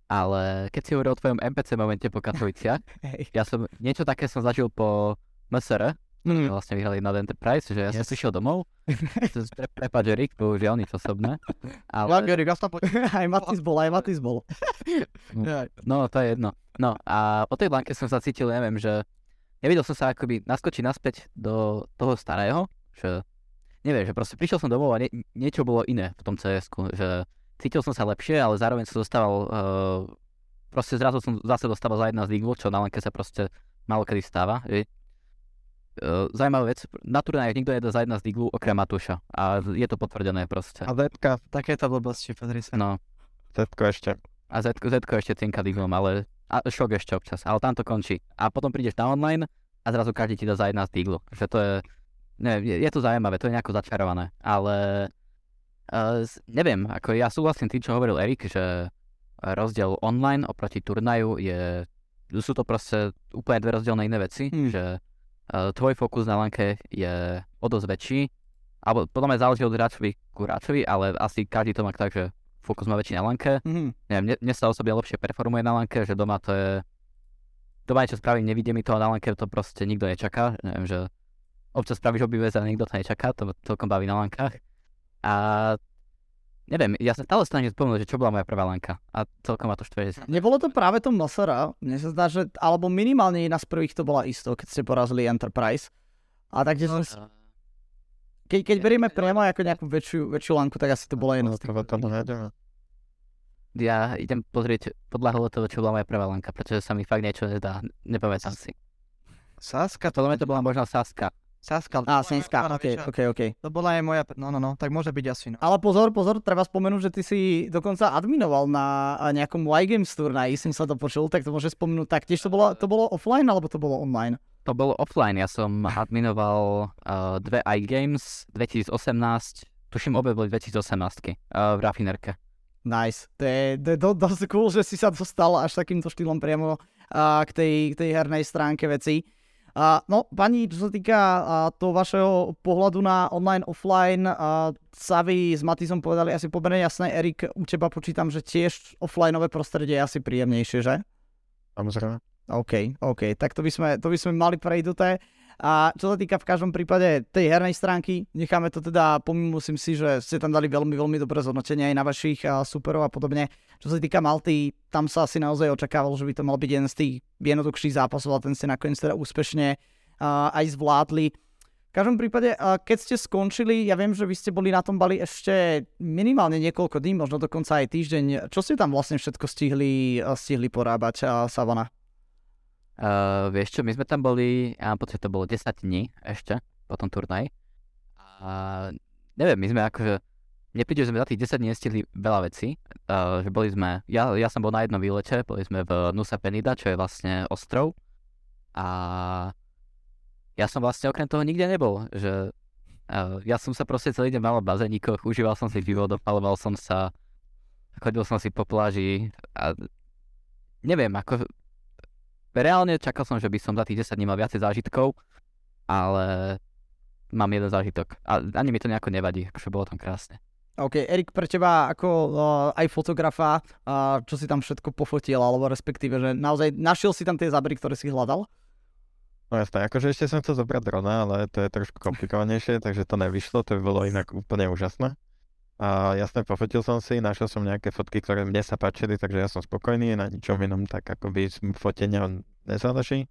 Ale keď si hovoril o tvojom NPC momente po Katoviciach, ja som, niečo také som zažil po MSR,
Mm.
vlastne vyhrali na Enterprise, že ja som
Yes.
prišiel domov, pre, prepáč Erik, bohužiaľ nič osobné, ale
som tam počul.
aj Matis bol, aj Matis bol.
no to je jedno. No a po tej blanke som sa cítil, neviem, že nevedel som sa akoby naskočiť naspäť do toho starého, že neviem, že proste prišiel som domov a nie, niečo bolo iné v tom cs že cítil som sa lepšie, ale zároveň som dostával, uh, proste zrazu som zase dostával za jedna z diglu, čo na lenke sa proste malo kedy stáva. Že, uh, zaujímavá vec, na turnajoch nikto nedá za jedna z diglu okrem Matúša a je to potvrdené proste.
A Zetka,
Takéto blbosti, pozri sa.
No
Zetko ešte.
a Z, Z ešte cienka diglom, ale a šok ešte občas, ale tam to končí. A potom prídeš na online a zrazu každý ti dá za jedna z diglu. Že to je, neviem, je, je to zaujímavé, to je nejako začarované, ale uh, neviem, ako ja súhlasím tým, čo hovoril Erik, že rozdiel online oproti turnaju je, sú to proste úplne dve rozdielne iné veci,
Hmm.
že uh, tvoj fokus na lanke je o dosť väčší, alebo podľa mňa záleží od hráčovi ku hráčovi, ale asi každý to má tak, že fokus má väčší na lanke,
Mhm.
neviem, mne, mne sa osobne lepšie performuje na lanke, že doma to je... Doma niečo spravím, nevidie mi to a na lanke to proste nikto nečaká. Neviem, že občas spravíš obývec a nikto to nečaká, to celkom baví na lankách. A neviem, ja sa stále snažím spomenúť, že čo bola moja prvá lanka. A celkom ma to štve.
Nebolo to práve to Masara, mne sa zdá, že, alebo minimálne jedna z prvých to bola isto, keď ste porazili Enterprise. A takže som, si- keď, keď berieme priamo ako nejakú väčšiu, väčšiu lanku, tak asi to bola jedna z.
To, to nájdeme.
Ja idem pozrieť podľa toho, čo bola moja prvá lanka, pretože sa mi fakt niečo nedá, nepamätám si.
Saska,
Podľa mňa to bola možno Saska.
Saska.
Á,
moja
ok, ok, ok.
To bola aj moja, no, no, no, tak môže byť asi, no.
Ale pozor, pozor, treba spomenúť, že ty si dokonca adminoval na nejakom Y-Games turnaji, som sa to počul, tak to môže spomenúť taktiež. To bolo, to bolo offline, alebo to bolo online?
To bolo offline, ja som adminoval uh, dve iGames 2018, tuším obe boli 2018 uh, v Raffinerke.
Nice. To je, to je do, dosť cool, že si sa dostal až takýmto štýlom priamo a, k, tej, k tej hernej stránke veci. A, no, pani, čo sa týka a, toho vašeho pohľadu na online, offline, a, Savi s Matizom povedali asi pomerne jasné. Erik, u teba počítam, že tiež offlineové prostredie je asi príjemnejšie, že?
Samozrejme.
OK, OK, tak to by sme, to by sme mali prejduté. A čo sa týka v každom prípade tej hernej stránky, necháme to teda, pomimo musím si, že ste tam dali veľmi, veľmi dobré zhodnotenie aj na vašich superov a podobne. Čo sa týka Malty, tam sa asi naozaj očakávalo, že by to mal byť jeden z tých jednoduchších zápasov a ten ste nakoniec teda úspešne aj zvládli. V každom prípade, keď ste skončili, ja viem, že vy ste boli na tom bali ešte minimálne niekoľko dní, možno dokonca aj týždeň. Čo ste tam vlastne všetko stihli, stihli porábať, Savana?
Uh, vieš čo, my sme tam boli, ja mám pocit, to bolo 10 dní ešte po tom turnaji. A neviem, my sme akože, mne príde, že sme za tých 10 dní nestihli veľa vecí. Uh, že boli sme, ja, ja som bol na jednom výlete, boli sme v Nusa Penida, čo je vlastne ostrov. A ja som vlastne okrem toho nikde nebol, že uh, ja som sa proste celý deň mal v bazénikoch, užíval som si pivo, dopaloval som sa, chodil som si po pláži a neviem, ako reálne čakal som, že by som za tých 10 dní mal viacej zážitkov, ale mám jeden zážitok. A ani mi to nejako nevadí, akože bolo tam krásne.
OK, Erik, pre teba ako uh, aj fotografa, uh, čo si tam všetko pofotil, alebo respektíve, že naozaj našiel si tam tie zábery, ktoré si hľadal?
No jasné, akože ešte som chcel zobrať drona, ale to je trošku komplikovanejšie, takže to nevyšlo, to by bolo inak úplne úžasné. A jasne, pofotil som si, našiel som nejaké fotky, ktoré mne sa páčili, takže ja som spokojný, na ničom inom tak akoby fotenia nezáleží.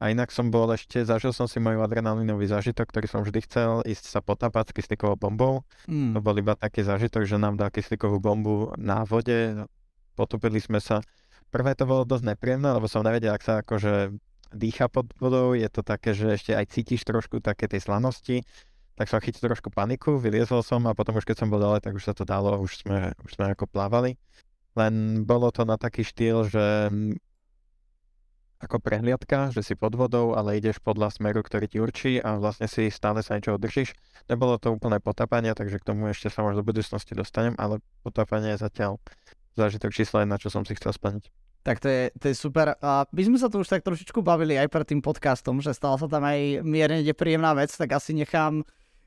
A inak som bol ešte, zažil som si môj adrenalinový zážitok, ktorý som vždy chcel, ísť sa potapať s kyslíkovou bombou.
Mm.
To bol iba taký zážitok, že nám dal kyslíkovú bombu na vode, potopili sme sa. Prvé to bolo dosť nepríjemné, lebo som nevedel, ak sa akože dýcha pod vodou, je to také, že ešte aj cítiš trošku také tej slanosti, tak som chytil trošku paniku, vyliezol som a potom už keď som bol ďalej, tak už sa to dalo, už sme, už sme ako plávali. Len bolo to na taký štýl, že mm, ako prehliadka, že si pod vodou, ale ideš podľa smeru, ktorý ti určí a vlastne si stále sa niečoho držíš. Nebolo to úplné potapanie, takže k tomu ešte sa možno do budúcnosti dostanem, ale potapanie je zatiaľ zážitok číslo 1, čo som si chcel splniť.
Tak to je, to je super. A my sme sa tu už tak trošičku bavili aj pred tým podcastom, že stala sa tam aj mierne nepríjemná vec, tak asi nechám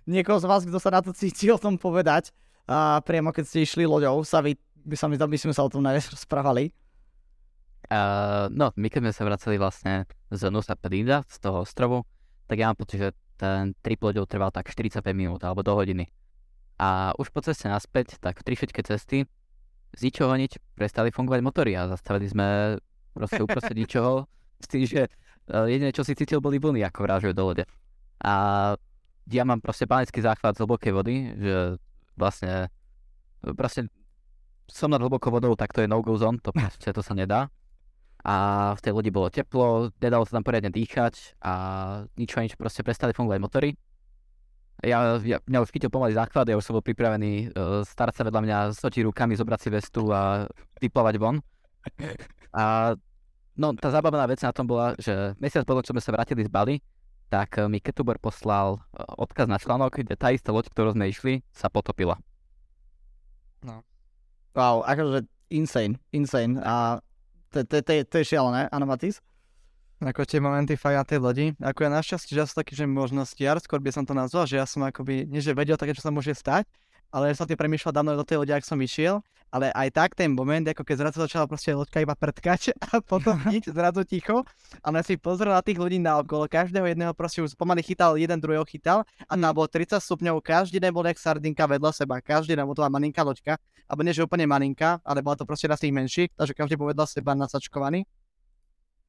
niekoho z vás, kto sa na to cíti, o tom povedať. A priamo keď ste išli loďou, sa vy, by, sa mi, by sme sa o tom najviac rozprávali.
Uh, no, my keď sme sa vracali vlastne z Nusa Penida, z toho ostrovu, tak ja mám pocit, že ten trip loďou trval tak 45 minút alebo do hodiny. A už po ceste naspäť, tak v trišečke cesty z ničoho nič prestali fungovať motory a zastavili sme proste uprostred ničoho s tým, že jediné, čo si cítil, boli vlny, ako vrážujú do lode. A ja mám proste panický záchvat z hlbokej vody, že vlastne proste som nad hlbokou vodou, tak to je no-go zone, to proste to sa nedá. A v tej lodi bolo teplo, nedalo sa tam poriadne dýchať a nič a nič, proste prestali fungovať motory. Ja, ja, mňa už chytil pomaly základ, ja už som bol pripravený uh, starať sa vedľa mňa s rukami, zobrať si vestu a vyplávať von. A no, tá zábavná vec na tom bola, že mesiac potom, čo sme sa vrátili z Bali, tak mi Ketubor poslal odkaz na článok, kde tá istá loď, ktorú sme išli, sa potopila.
No. Wow, akože insane, insane. A to, to, to, to je šialené, áno Matis?
Ako tie momenty fajn na tej lodi. Ako ja našťastie, že ja som taký, že možnostiar, skôr by som to nazval, že ja som akoby, nie že vedel také, čo sa môže stať, ale ja som tým premýšľal dávno do tej lode, ak som išiel, ale aj tak ten moment, ako keď zrazu začala proste loďka iba prtkať a potom nič, zrazu ticho, ale si pozrel na tých ľudí na okolo, každého jedného proste už pomaly chytal, jeden druhého chytal a tam bolo 30 stupňov, každý den bol jak sardinka vedľa seba, každý den bola malinká loďka, alebo nie že úplne malinká, ale bola to proste na tých menších, takže každý bol vedľa seba nasačkovaný.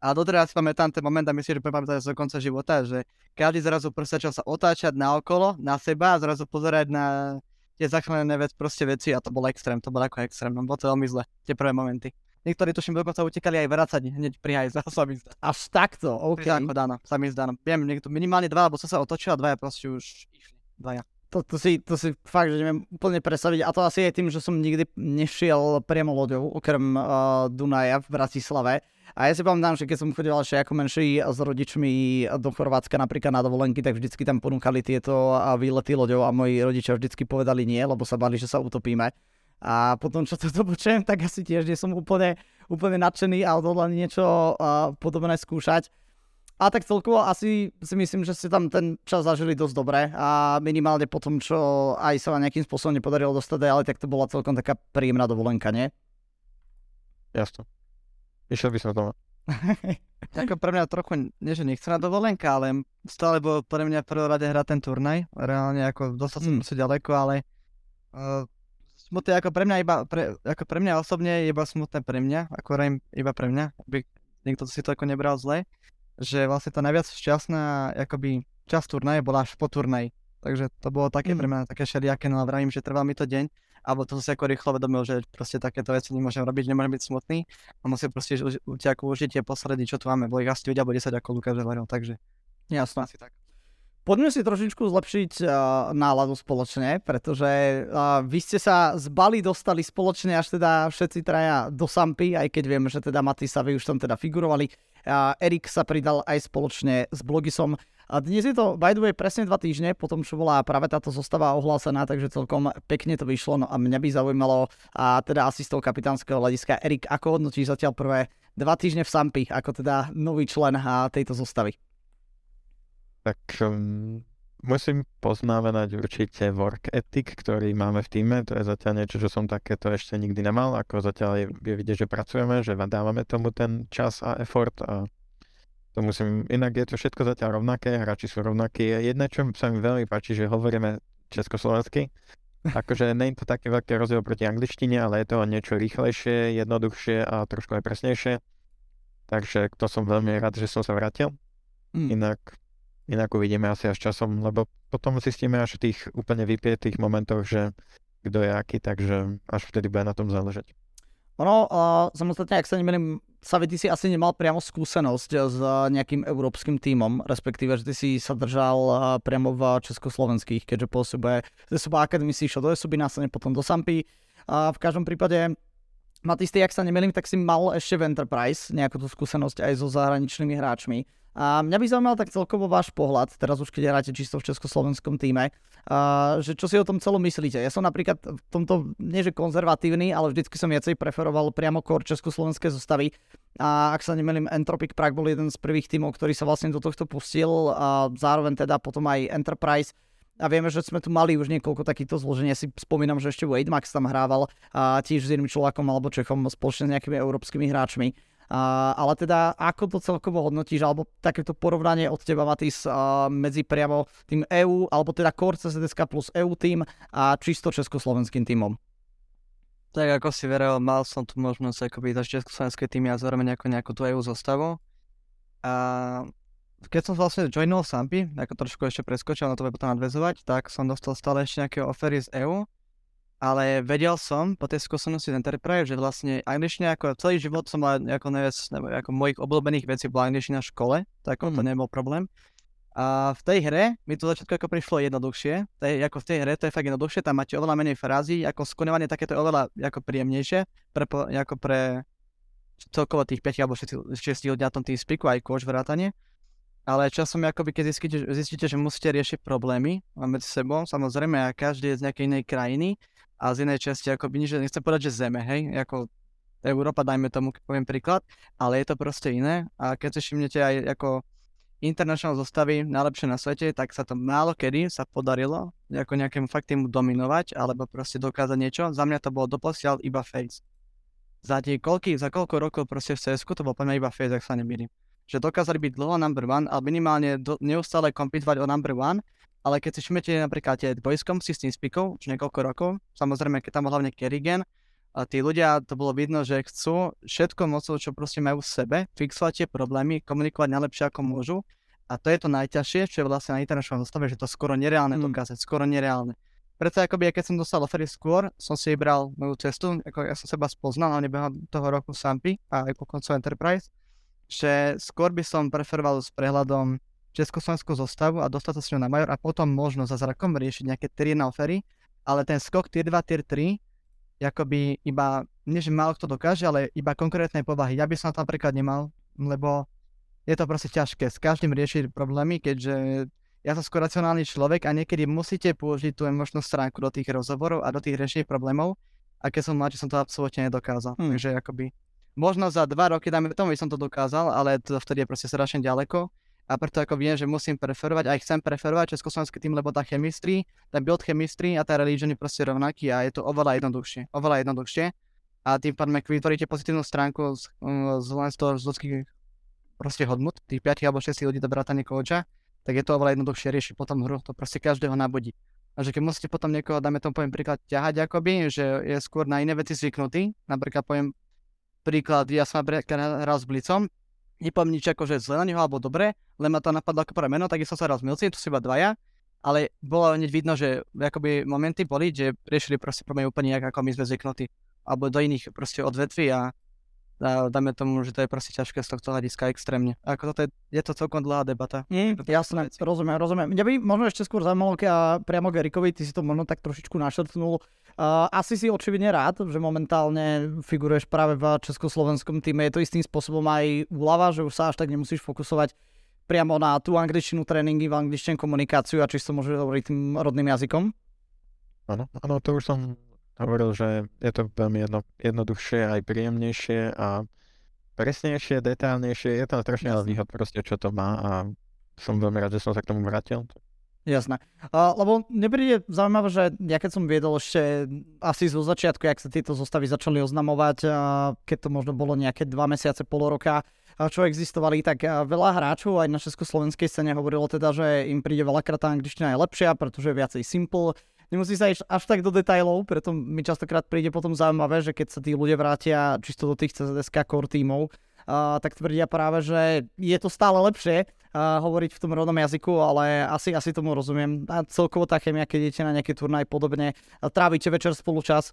A doteraz si pamätám ten moment a myslím, že pamätám do konca života, že každý zrazu proste začal sa otáčať na okolo, na seba a zrazu pozerať na tie zachránené vec, proste veci a to bol extrém, to bol ako extrém, no bolo to veľmi zle, tie prvé momenty. Niektorí tuším dokonca utekali aj vracať hneď pri hajza, sa mi zdá.
Až takto, OK.
Ako dáno, sa mi zdá. Viem, niekto, minimálne dva, alebo sa sa otočil a dvaja proste už išli. Dvaja.
To, to, si, to si fakt, že neviem úplne predstaviť. A to asi aj tým, že som nikdy nešiel priamo loďou, okrem uh, Dunaja v Bratislave. A ja si pamätám, že keď som chodil ešte ako menší s rodičmi do Chorvátska napríklad na dovolenky, tak vždycky tam ponúkali tieto výlety loďou a moji rodičia vždycky povedali nie, lebo sa bali, že sa utopíme. A potom, čo toto počujem, tak asi tiež nie som úplne, úplne nadšený a odhodlaný niečo uh, podobné skúšať. A tak celkovo asi si myslím, že ste tam ten čas zažili dosť dobre a minimálne po tom, čo aj sa vám nejakým spôsobom nepodarilo dostať, ale tak to bola celkom taká príjemná dovolenka, nie?
Jasne. Išiel by som to.
Ako pre mňa trochu, nie že nechcená dovolenka, ale stále bol pre mňa prvé rade hrať ten turnaj. Reálne ako dostal som mm. ďaleko, ale uh, smutné ako pre mňa iba, pre, ako pre mňa osobne iba smutné pre mňa, ako iba pre mňa, aby niekto si to ako nebral zle, že vlastne tá najviac šťastná akoby časť turnaje bola až po turnaji. Takže to bolo také mm. pre mňa také šeliaké, no a vravím, že trval mi to deň, alebo to som si ako rýchlo vedomil, že proste takéto veci nemôžem robiť, nemôžem byť smutný a musím proste ako užiť tie poslední, čo tu máme. Boli ich asi 9 alebo 10, ako Lukáš hovoril, takže
jasno. Asi tak. Poďme si trošičku zlepšiť uh, náladu spoločne, pretože uh, vy ste sa z Bali dostali spoločne až teda všetci traja do Sampy, aj keď vieme, že teda Matisa sa vy už tam teda figurovali. Uh, Erik sa pridal aj spoločne s Blogisom. A dnes je to, by the way, presne dva týždne po tom, čo bola práve táto zostava ohlásená, takže celkom pekne to vyšlo. No a mňa by zaujímalo, a teda asi z toho kapitánskeho hľadiska, Erik, ako hodnotíš zatiaľ prvé dva týždne v Sampy, ako teda nový člen tejto zostavy?
Tak um, musím poznamenať určite work ethic, ktorý máme v týme. To je zatiaľ niečo, čo som takéto ešte nikdy nemal. Ako zatiaľ je, je vidieť, že pracujeme, že dávame tomu ten čas a effort a to musím, inak je to všetko zatiaľ rovnaké, hráči sú rovnakí. Jedné, čo sa mi veľmi páči, že hovoríme československy. Akože nie je to taký veľký rozdiel proti angličtine, ale je to niečo rýchlejšie, jednoduchšie a trošku aj presnejšie. Takže to som veľmi rád, že som sa vrátil. Mm. Inak, inak uvidíme asi až časom, lebo potom zistíme až v tých úplne vypietých momentoch, že kto je aký, takže až vtedy bude na tom záležať.
Ono, uh, samostatne, ak sa nemýlim, Savi, ty si asi nemal priamo skúsenosť s nejakým európskym tímom, respektíve, že ty si sa držal uh, priamo v československých, keďže pôsobuje ze Suba Academy si išiel do Esuby, následne potom do Sampy. Uh, v každom prípade, Matis, ty, ak sa nemýlim, tak si mal ešte v Enterprise nejakú tú skúsenosť aj so zahraničnými hráčmi. A mňa by zaujímal tak celkovo váš pohľad, teraz už keď hráte čisto v československom týme, a, že čo si o tom celom myslíte. Ja som napríklad v tomto, nie že konzervatívny, ale vždycky som viacej preferoval priamo kor československé zostavy. A ak sa nemelím, Entropic Prague bol jeden z prvých tímov, ktorý sa vlastne do tohto pustil a zároveň teda potom aj Enterprise. A vieme, že sme tu mali už niekoľko takýchto zložení. Ja si spomínam, že ešte Wade Max tam hrával a tiež s jedným človekom alebo Čechom spoločne s nejakými európskymi hráčmi. Ale teda ako to celkovo hodnotíš, alebo takéto porovnanie od teba, Matis, uh, medzi priamo tým EU, alebo teda Core CSDSK plus EU tým a čisto československým týmom?
Tak ako si veril, mal som tu možnosť akoby zažiť československé týmy a zároveň ako nejakú tú EU zostavu. A keď som vlastne joinol Sampy, ako trošku ešte preskočil, na to bude potom nadvezovať, tak som dostal stále ešte nejaké ofery z EU ale vedel som po tej skúsenosti z Enterprise, že vlastne angličtina ako celý život som mal ako najviac, nebo ako mojich obľúbených vecí bola angličtina v škole, tak mm. to nebol problém. A v tej hre mi to začiatku ako prišlo jednoduchšie, tej, ako v tej hre to je fakt jednoduchšie, tam máte oveľa menej frází, ako skonovanie takéto je oveľa ako príjemnejšie, pre, ako pre celkovo tých 5 alebo 6, 6 ľudí na tom tým spiku, aj kôž vrátanie. Ale časom, akoby, keď zistíte, zistíte, že musíte riešiť problémy medzi sebou, samozrejme, a každý je z nejakej inej krajiny, a z inej časti, ako by nič, nechcem povedať, že zeme, hej, ako Európa, dajme tomu, poviem príklad, ale je to proste iné a keď si všimnete aj ako international zostavy najlepšie na svete, tak sa to málo kedy sa podarilo ako nejakému fakt týmu dominovať alebo proste dokázať niečo. Za mňa to bolo doposiaľ iba face. Za tie koľky, za koľko rokov proste v CS to bolo poďme iba face, ak sa nemýlim. Že dokázali byť dlho number one, ale minimálne do, neustále kompitovať o number one ale keď si všimnete napríklad tie dvojskom si s tým spikov, už niekoľko rokov, samozrejme, keď tam hlavne Kerrigan, a tí ľudia, to bolo vidno, že chcú všetko mocou, čo proste majú v sebe, fixovať tie problémy, komunikovať najlepšie ako môžu. A to je to najťažšie, čo je vlastne na internačnom zostave, že to skoro nereálne mm. dokázať, skoro nereálne. Preto akoby, keď som dostal ofery skôr, som si vybral moju cestu, ako ja som seba spoznal, ale nebehal toho roku Sampy a aj po koncu Enterprise, že skôr by som preferoval s prehľadom československú zostavu a dostať sa s ňou na major a potom možno za zrakom riešiť nejaké tier na ofery, ale ten skok tier 2, tier 3, akoby iba, nie že málo kto dokáže, ale iba konkrétnej povahy. Ja by som to napríklad nemal, lebo je to proste ťažké s každým riešiť problémy, keďže ja som skôr racionálny človek a niekedy musíte použiť tú emočnú stránku do tých rozhovorov a do tých riešení problémov a keď som mladší, som to absolútne nedokázal. Hmm. Takže akoby možno za dva roky, dáme tomu, by som to dokázal, ale to vtedy je proste strašne ďaleko a preto ako viem, že musím preferovať, aj chcem preferovať československý tým, lebo tá chemistry, ten build chemistry a tá religion je proste rovnaký a je to oveľa jednoduchšie, oveľa jednoduchšie. A tým pádom, ak vytvoríte pozitívnu stránku z, z len z toho z ľudských proste hodnot, tých 5 alebo 6 ľudí do vrátane coacha, tak je to oveľa jednoduchšie riešiť potom hru, to proste každého nabudí. A že keď musíte potom niekoho, dáme tomu poviem príklad, ťahať akoby, že je skôr na iné veci zvyknutý, napríklad poviem príklad, ja som hral s Blicom, nepoviem nič ako, že zle na neho alebo dobre, len ma to napadlo ako prvé meno, tak som sa raz milci, to sú iba dvaja, ale bolo hneď vidno, že akoby momenty boli, že riešili proste problémy úplne nejak, ako my sme zvyknutí, alebo do iných proste odvetví a, a dáme tomu, že to je proste ťažké z tohto hľadiska extrémne. A ako toto je, je to celkom dlhá debata.
Mm, jasné, rozumiem, rozumiem. Mňa by možno ešte skôr zaujímalo, a priamo Gerikovi, ty si to možno tak trošičku našrtnul, Uh, asi si očividne rád, že momentálne figuruješ práve v československom týme. Je to istým spôsobom aj úlava, že už sa až tak nemusíš fokusovať priamo na tú angličtinu, tréningy v angličtine, komunikáciu a čisto môžeš hovoriť tým rodným jazykom?
Áno, áno, to už som hovoril, že je to veľmi jedno, jednoduchšie, aj príjemnejšie a presnejšie, detálnejšie. Je to strašne výhod proste, čo to má a som veľmi rád, že som sa k tomu vrátil.
Jasné. Uh, lebo nepríde zaujímavé, že ja keď som viedol ešte asi zo začiatku, jak sa tieto zostavy začali oznamovať, uh, keď to možno bolo nejaké dva mesiace, pol roka, uh, čo existovali, tak uh, veľa hráčov aj na československej scéne hovorilo teda, že im príde veľakrát tá angličtina je lepšia, pretože je viacej simple, nemusí sa ísť až tak do detajlov, preto mi častokrát príde potom zaujímavé, že keď sa tí ľudia vrátia čisto do tých CZSK core tímov, uh, tak tvrdia práve, že je to stále lepšie, uh, hovoriť v tom rodnom jazyku, ale asi, asi tomu rozumiem. A celkovo tá chemia, keď idete na nejaký turnaj podobne, trávite večer spolu čas,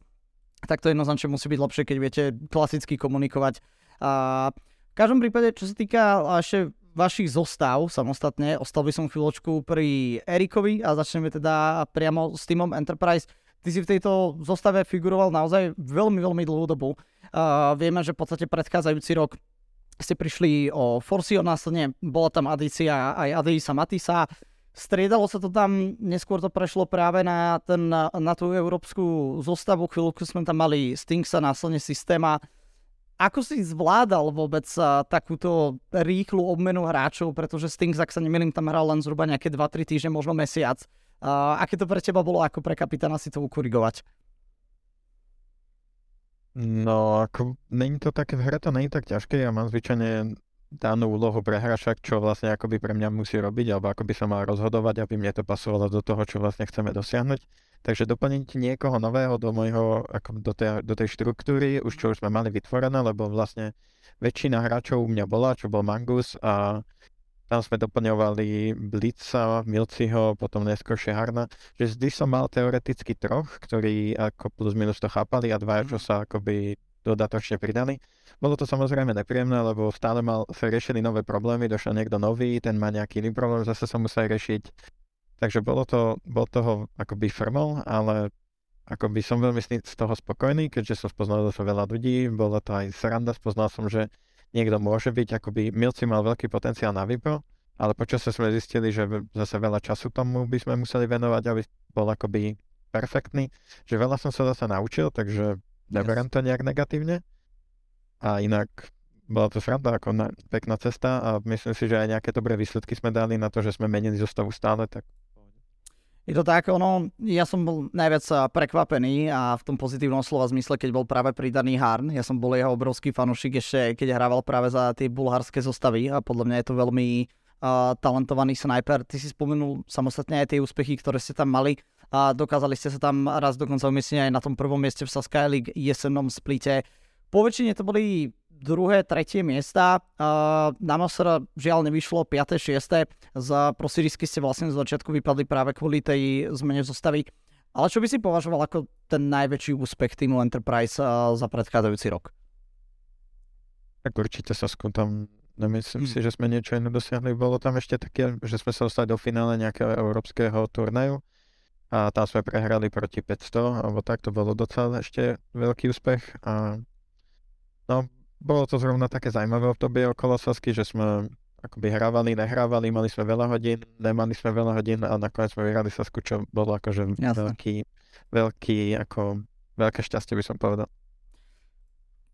tak to jednoznačne musí byť lepšie, keď viete klasicky komunikovať. A v každom prípade, čo sa týka ešte vašich zostav samostatne, ostal by som chvíľočku pri Erikovi a začneme teda priamo s týmom Enterprise. Ty si v tejto zostave figuroval naozaj veľmi, veľmi dlhú dobu. Uh, vieme, že v podstate predchádzajúci rok ste prišli o Forcio, následne bola tam adícia aj Adisa Matisa. Striedalo sa to tam, neskôr to prešlo práve na, ten, na tú európsku zostavu, chvíľku sme tam mali Stingsa, následne systéma. Ako si zvládal vôbec takúto rýchlu obmenu hráčov, pretože Stings, ak sa nemýlim, tam hral len zhruba nejaké 2-3 týždne, možno mesiac. Uh, aké to pre teba bolo ako pre kapitána si to ukorigovať?
No, ako, není to také, v hre to není tak ťažké, ja mám zvyčajne danú úlohu pre hráča, čo vlastne akoby pre mňa musí robiť, alebo ako by som mal rozhodovať, aby mne to pasovalo do toho, čo vlastne chceme dosiahnuť. Takže doplniť niekoho nového do mojho, ako do, tej, do tej štruktúry, už čo už sme mali vytvorené, lebo vlastne väčšina hráčov u mňa bola, čo bol Mangus a tam sme doplňovali Blitza, Milciho, potom neskôršie Harna, že vždy som mal teoreticky troch, ktorí ako plus minus to chápali a dvaja, čo sa akoby dodatočne pridali. Bolo to samozrejme nepríjemné, lebo stále mal, sa riešili nové problémy, došiel niekto nový, ten má nejaký iný problém, zase sa musel riešiť. Takže bolo to, bol toho akoby firmol, ale akoby som veľmi z toho spokojný, keďže som spoznal zase veľa ľudí, bolo to aj sranda, spoznal som, že niekto môže byť, akoby Milci mal veľký potenciál na Vipro, ale počasie sme zistili, že zase veľa času tomu by sme museli venovať, aby bol akoby perfektný, že veľa som sa zase naučil, takže neberiem to nejak negatívne. A inak bola to sranda, ako na, pekná cesta a myslím si, že aj nejaké dobré výsledky sme dali na to, že sme menili zostavu stále, tak
je to tak, ono, ja som bol najviac prekvapený a v tom pozitívnom slova zmysle, keď bol práve pridaný Harn. Ja som bol jeho obrovský fanúšik ešte, keď hrával práve za tie bulharské zostavy a podľa mňa je to veľmi uh, talentovaný sniper. Ty si spomenul samostatne aj tie úspechy, ktoré ste tam mali a dokázali ste sa tam raz dokonca umyslne aj na tom prvom mieste v Sasky League jesennom splite. Po väčšine to boli druhé, tretie miesta. Uh, na Masera žiaľ nevyšlo 5. 6. Za Prosirisky ste vlastne z začiatku vypadli práve kvôli tej zmene zostavy. Ale čo by si považoval ako ten najväčší úspech týmu Enterprise uh, za predchádzajúci rok?
Tak určite sa tam nemyslím hmm. si, že sme niečo iné dosiahli. Bolo tam ešte také, že sme sa dostali do finále nejakého európskeho turnaju a tam sme prehrali proti 500, alebo tak to bolo docela ešte veľký úspech. A no, bolo to zrovna také zaujímavé obdobie okolo Sasky, že sme akoby hrávali, nehrávali, mali sme veľa hodín, nemali sme veľa hodín a nakoniec sme vyhrali Sasku, čo bolo akože veľký, veľký, ako veľké šťastie by som povedal.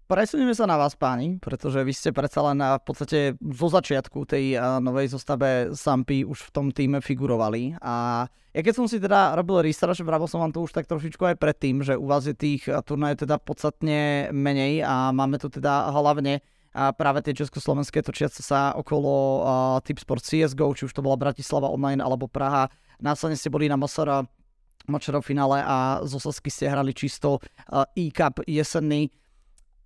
Presunieme sa na vás, páni, pretože vy ste predsa len v podstate zo začiatku tej novej zostave Sampy už v tom týme figurovali. A ja keď som si teda robil research, vravil som vám to už tak trošičku aj predtým, že u vás je tých turnajov teda podstatne menej a máme tu teda hlavne a práve tie československé točiace sa okolo uh, Tip Sport CSGO, či už to bola Bratislava online alebo Praha. Následne ste boli na Masara Mačerov finále a zo Sasky ste hrali čisto uh, e-cup jesenný.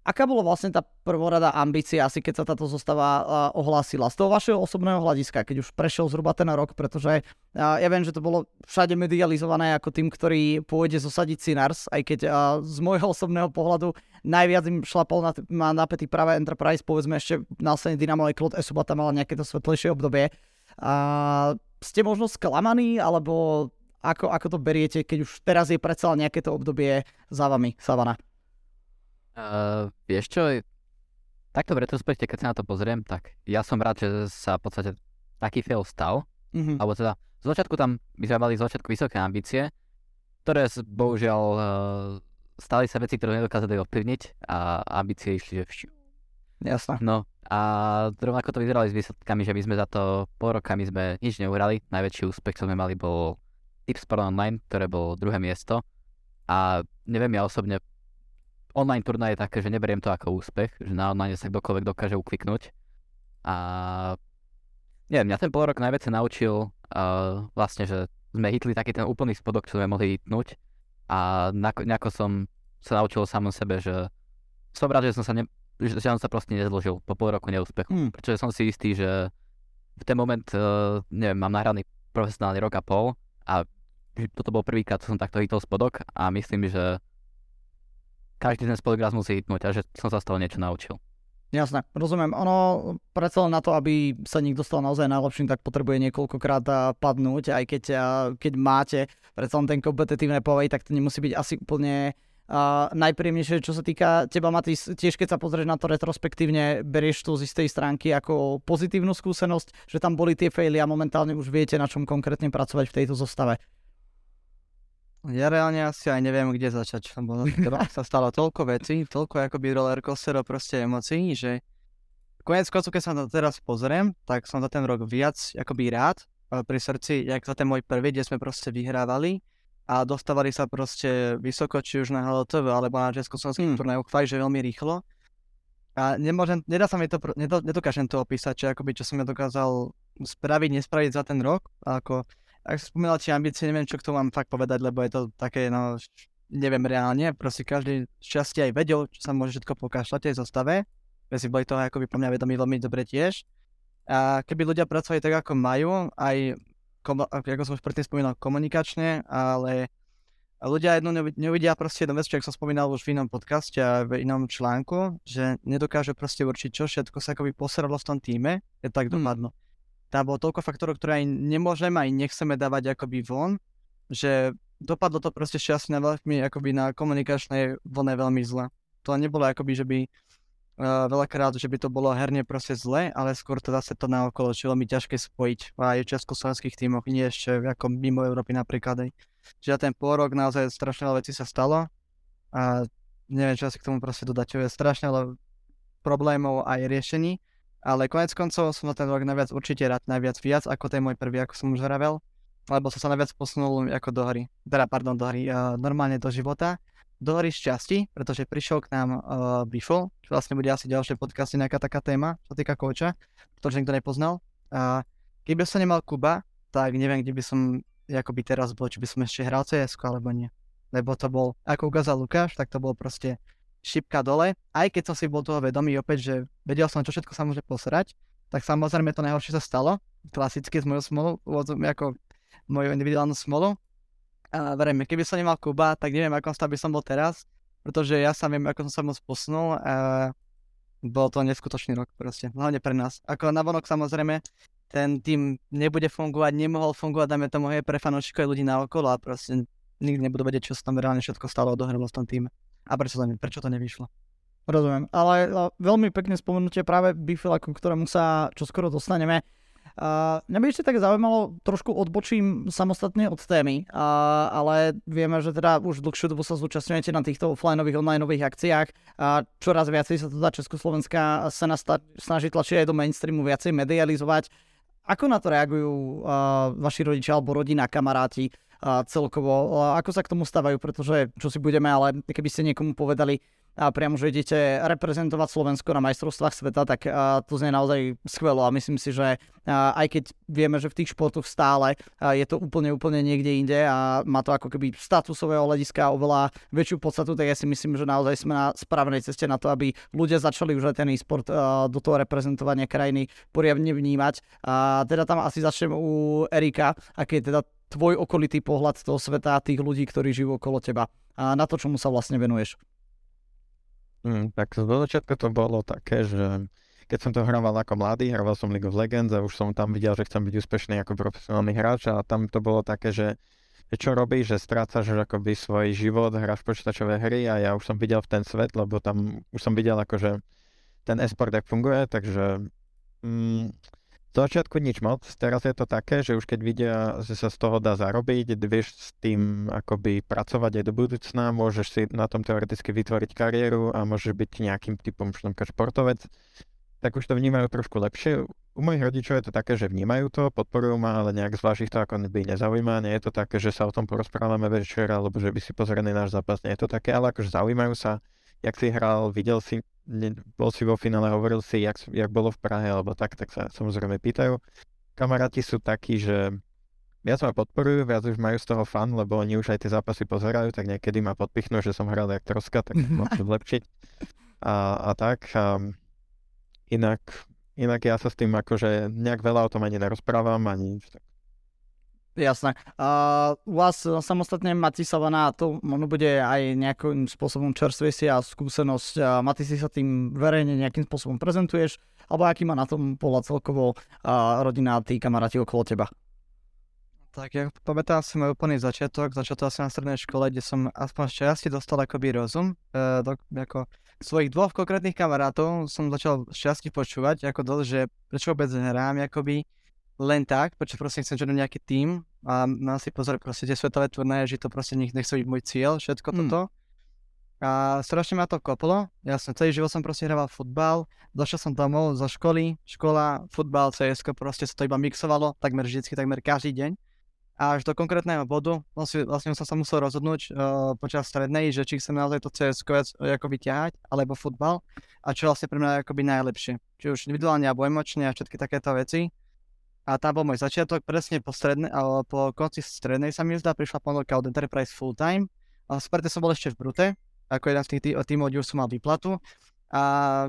Aká bola vlastne tá prvorada ambícia, asi keď sa táto zostava ohlásila? Z toho vašeho osobného hľadiska, keď už prešiel zhruba ten rok, pretože ja viem, že to bolo všade medializované ako tým, ktorý pôjde zosadiť Sinars, aj keď z môjho osobného pohľadu najviac im šlapol na, na napätý práve Enterprise, povedzme ešte následne Dynamo aj Claude Esuba tam mala nejaké to svetlejšie obdobie. Uh, ste možno sklamaní, alebo ako, ako to beriete, keď už teraz je predsa nejaké to obdobie za vami, Savana?
Uh, vieš čo, takto v retrospekte, keď sa na to pozriem, tak ja som rád, že sa v podstate taký fail stal. Mm-hmm. Alebo teda z začiatku tam, my sme mali z začiatku vysoké ambície, ktoré bohužiaľ uh, stali sa veci, ktoré nedokázali ovplyvniť a ambície išli, že všiu.
Jasné.
No a rovnako to vyzerali s výsledkami, že my sme za to pol roka my sme nič neuhrali. Najväčší úspech, čo sme mali, bol Tips Pro Online, ktoré bolo druhé miesto. A neviem ja osobne, online turnaj je také, že neberiem to ako úspech, že na online sa kdokoľvek dokáže ukliknúť. A neviem, mňa ten pol rok najviac sa naučil uh, vlastne, že sme hitli taký ten úplný spodok, čo sme mohli hitnúť a nejako som sa naučil sám sebe, že som rád, že som sa, ne, že, som sa proste nezložil po pol roku neúspechu, hmm. pretože som si istý, že v ten moment, uh, neviem, mám nahraný profesionálny rok a pol a toto bol prvýkrát, čo som takto hitol spodok a myslím, že každý ten spodok raz musí hitnúť a že som sa z toho niečo naučil.
Jasné, rozumiem. Ono predsa len na to, aby sa niekto stal naozaj najlepším, tak potrebuje niekoľkokrát padnúť, aj keď, keď máte predsa len ten kompetitívne povej, tak to nemusí byť asi úplne uh, najpríjemnejšie, čo sa týka teba, Matis, tiež keď sa pozrieš na to retrospektívne, berieš to z istej stránky ako pozitívnu skúsenosť, že tam boli tie faily a momentálne už viete, na čom konkrétne pracovať v tejto zostave.
Ja reálne asi aj neviem, kde začať, lebo sa stalo toľko vecí, toľko akoby rollercoasterov proste emocií, že konec koncov, keď sa na to teraz pozriem, tak som za ten rok viac akoby rád pri srdci, jak za ten môj prvý, kde sme proste vyhrávali a dostávali sa proste vysoko, či už na HLTV alebo na československých mm. turnajoch, fakt, že veľmi rýchlo. A nemôžem, nedá sa mi to, nedo, nedokážem to opísať, čo, akoby, čo som ja dokázal spraviť, nespraviť za ten rok. A ako, ak spomínal tie ambície, neviem, čo k tomu mám fakt povedať, lebo je to také, no, neviem reálne, proste každý šťastie aj vedel, čo sa môže všetko pokašľať aj zostave. Veci boli toho akoby po mňa vedomí veľmi dobre tiež. A keby ľudia pracovali tak, ako majú, aj ako som už predtým spomínal, komunikačne, ale ľudia jedno neuvidia proste jednu vec, čo som spomínal už v inom podcaste a v inom článku, že nedokážu proste určiť, čo všetko sa akoby posralo v tom týme, je tak hmm. Tam bolo toľko faktorov, ktoré aj nemôžeme, aj nechceme dávať akoby von, že dopadlo to proste šťastne veľmi akoby na komunikačnej vlne veľmi zle. To nebolo akoby, že by uh, veľakrát, že by to bolo herne proste zle, ale skôr to zase to naokolo, že veľmi ťažké spojiť aj v československých tímoch, nie ešte ako mimo Európy napríklad. Aj. Čiže ten pôl rok naozaj strašne veľa vecí sa stalo a neviem, čo asi k tomu proste dodať, čo je strašne veľa problémov aj riešení, ale konec koncov som na ten rok najviac určite rád, najviac viac ako ten môj prvý, ako som už hravel, lebo som sa najviac posunul ako do hry, teda pardon, do hry, uh, normálne do života do hory šťastí, pretože prišiel k nám uh, Bifo, čo vlastne bude asi ďalšie podcasty, nejaká taká téma, čo týka koča, pretože nikto nepoznal. A keby som nemal Kuba, tak neviem, kde by som by teraz bol, či by som ešte hral cs alebo nie. Lebo to bol, ako ukázal Lukáš, tak to bol proste šipka dole. Aj keď som si bol toho vedomý opäť, že vedel som, čo všetko sa môže posrať, tak samozrejme to najhoršie sa stalo. Klasicky s mojou smolou, ako moju individuálnu smolu, a verejme, keby som nemal Kuba, tak neviem, akom stav by som bol teraz, pretože ja sa viem, ako som sa moc posunul a bol to neskutočný rok proste, hlavne pre nás. Ako navonok samozrejme, ten tým nebude fungovať, nemohol fungovať, dáme tomu aj pre fanúšikov ľudí na okolo a proste nikdy nebudú vedieť, čo sa tam reálne všetko stalo odohralo v tom týme. A prečo to, ne, prečo to nevyšlo.
Rozumiem, ale veľmi pekne spomenutie práve Bifila, ku ktorému sa čoskoro dostaneme. Uh, mňa by ešte tak zaujímalo, trošku odbočím samostatne od témy, uh, ale vieme, že teda už dlhšiu dobu sa zúčastňujete na týchto offlineových, onlineových akciách a čoraz viacej sa teda Československá scéna snaží tlačiť aj do mainstreamu, viacej medializovať. Ako na to reagujú uh, vaši rodičia alebo rodina, kamaráti uh, celkovo? Uh, ako sa k tomu stávajú? Pretože, čo si budeme, ale keby ste niekomu povedali, a priamo, že idete reprezentovať Slovensko na majstrovstvách sveta, tak to znie naozaj skvelo a myslím si, že aj keď vieme, že v tých športoch stále je to úplne, úplne niekde inde a má to ako keby statusového hľadiska oveľa väčšiu podstatu, tak ja si myslím, že naozaj sme na správnej ceste na to, aby ľudia začali už aj ten e-sport do toho reprezentovania krajiny poriadne vnímať. A teda tam asi začnem u Erika, aký je teda tvoj okolitý pohľad toho sveta, tých ľudí, ktorí žijú okolo teba a na to, čomu sa vlastne venuješ.
Mm, tak do začiatku to bolo také, že keď som to hrával ako mladý, hrával som League of Legends a už som tam videl, že chcem byť úspešný ako profesionálny hráč a tam to bolo také, že čo robíš, že strácaš akoby svoj život, hráš počítačové hry a ja už som videl v ten svet, lebo tam už som videl akože ten esport, jak funguje, takže mm, začiatku nič moc, teraz je to také, že už keď vidia, že sa z toho dá zarobiť, vieš s tým akoby pracovať aj do budúcna, môžeš si na tom teoreticky vytvoriť kariéru a môžeš byť nejakým typom športovec, tak už to vnímajú trošku lepšie. U mojich rodičov je to také, že vnímajú to, podporujú ma, ale nejak zvlášť ich to ako by nezaujíma. Nie je to také, že sa o tom porozprávame večer, alebo že by si pozreli náš zápas. Nie je to také, ale akože zaujímajú sa, jak si hral, videl si bol si vo finále, hovoril si, jak, jak bolo v Prahe, alebo tak, tak sa samozrejme pýtajú. Kamaráti sú takí, že viac ma podporujú, viac už majú z toho fan, lebo oni už aj tie zápasy pozerajú, tak niekedy ma podpichnú, že som hral jak troska, tak môžem zlepšiť. A, a tak. A inak, inak ja sa s tým akože nejak veľa o tom ani nerozprávam, ani tak
Jasné. Uh, u vás samostatne Matisava na to možno bude aj nejakým spôsobom čerstvejšia skúsenosť. Uh, Mati si sa tým verejne nejakým spôsobom prezentuješ, alebo aký má na tom pohľad celkovo uh, rodina a tí kamaráti okolo teba?
Tak ja pamätám si môj úplný začiatok, začal to asi na strednej škole, kde som aspoň šťastie dostal akoby rozum. Uh, do, ako svojich dvoch konkrétnych kamarátov som začal šťastie počúvať, ako dosť, že prečo vôbec hrám, akoby len tak, prečo proste chcem žiadať nejaký tým a mám si pozor proste tie svetové turnaje, že to proste nech, nechce byť môj cieľ, všetko mm. toto. A strašne ma to koplo, ja som celý život som proste hral futbal, došiel som domov zo školy, škola, futbal, CS, proste sa to iba mixovalo, takmer vždycky, takmer každý deň. až do konkrétneho bodu, vlastne, vlastne som sa musel rozhodnúť uh, počas strednej, že či chcem naozaj to CS ako vyťahať, alebo futbal, a čo vlastne pre mňa je akoby najlepšie. Či už individuálne alebo emočne a všetky takéto veci. A tam bol môj začiatok, presne po, stredne, po konci strednej sa mi zdá, prišla ponuka od Enterprise Full Time. A super, som bol ešte v Brute, ako jeden z tých tý, tímov, kde už som mal výplatu. A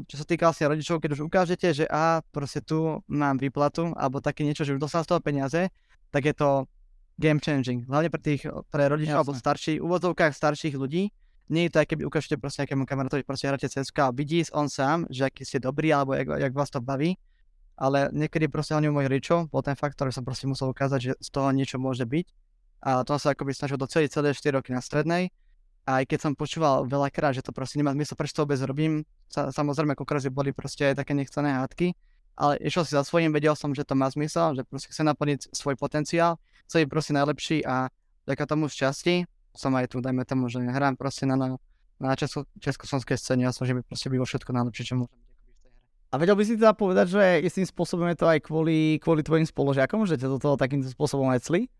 čo sa týka vlastne rodičov, keď už ukážete, že a proste tu mám výplatu, alebo také niečo, že už dostal z toho peniaze, tak je to game changing. Hlavne pre tých, pre rodičov alebo starších, úvodzovkách starších ľudí. Nie je to, keby ukážete proste nejakému kamarátovi, proste hráte CSK a vidí on sám, že aký ste dobrý, alebo jak, jak vás to baví. Ale niekedy proste hlavne mojich rodičov bol ten faktor, že som proste musel ukázať, že z toho niečo môže byť. A to sa akoby snažil do celé, celé 4 roky na strednej. A aj keď som počúval veľakrát, že to proste nemá zmysel, prečo to vôbec robím, sa, samozrejme, ako boli proste také nechcené hádky, ale išiel si za svojím, vedel som, že to má zmysel, že proste chce naplniť svoj potenciál chceli proste najlepší a vďaka tomu šťastí som aj tu, dajme tomu, že hrám proste na, na, na česko, československej scéne a snažím proste byť vo všetko najlepšie, čo môžem
a vedel by si teda povedať, že istým spôsobom je to aj kvôli, kvôli tvojim spoložiakom, že ťa do toho takýmto spôsobom cli?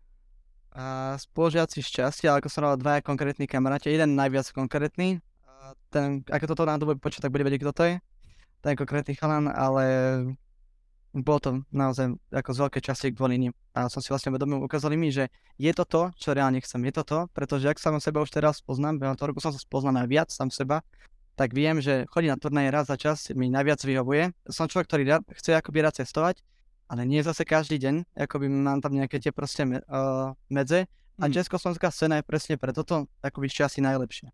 A spolužiaci šťastia, ako som mal dvaja konkrétni kamaráti, jeden najviac konkrétny. A ten, ako toto nám dobe počuť, tak bude vedieť, kto to je. Ten konkrétny chalan, ale bolo to naozaj ako z veľkej časti kvôli ním. A som si vlastne vedomil, ukázali mi, že je to to, čo reálne chcem. Je to to, pretože ak sa seba už teraz poznám, veľa toho roku som sa spoznal aj viac sám seba, tak viem, že chodiť na turnaje raz za čas mi najviac vyhovuje. Som človek, ktorý rád, chce akoby rád cestovať, ale nie zase každý deň, akoby mám tam nejaké tie proste uh, medze. A hmm. československá scéna je presne pre toto akoby časy najlepšie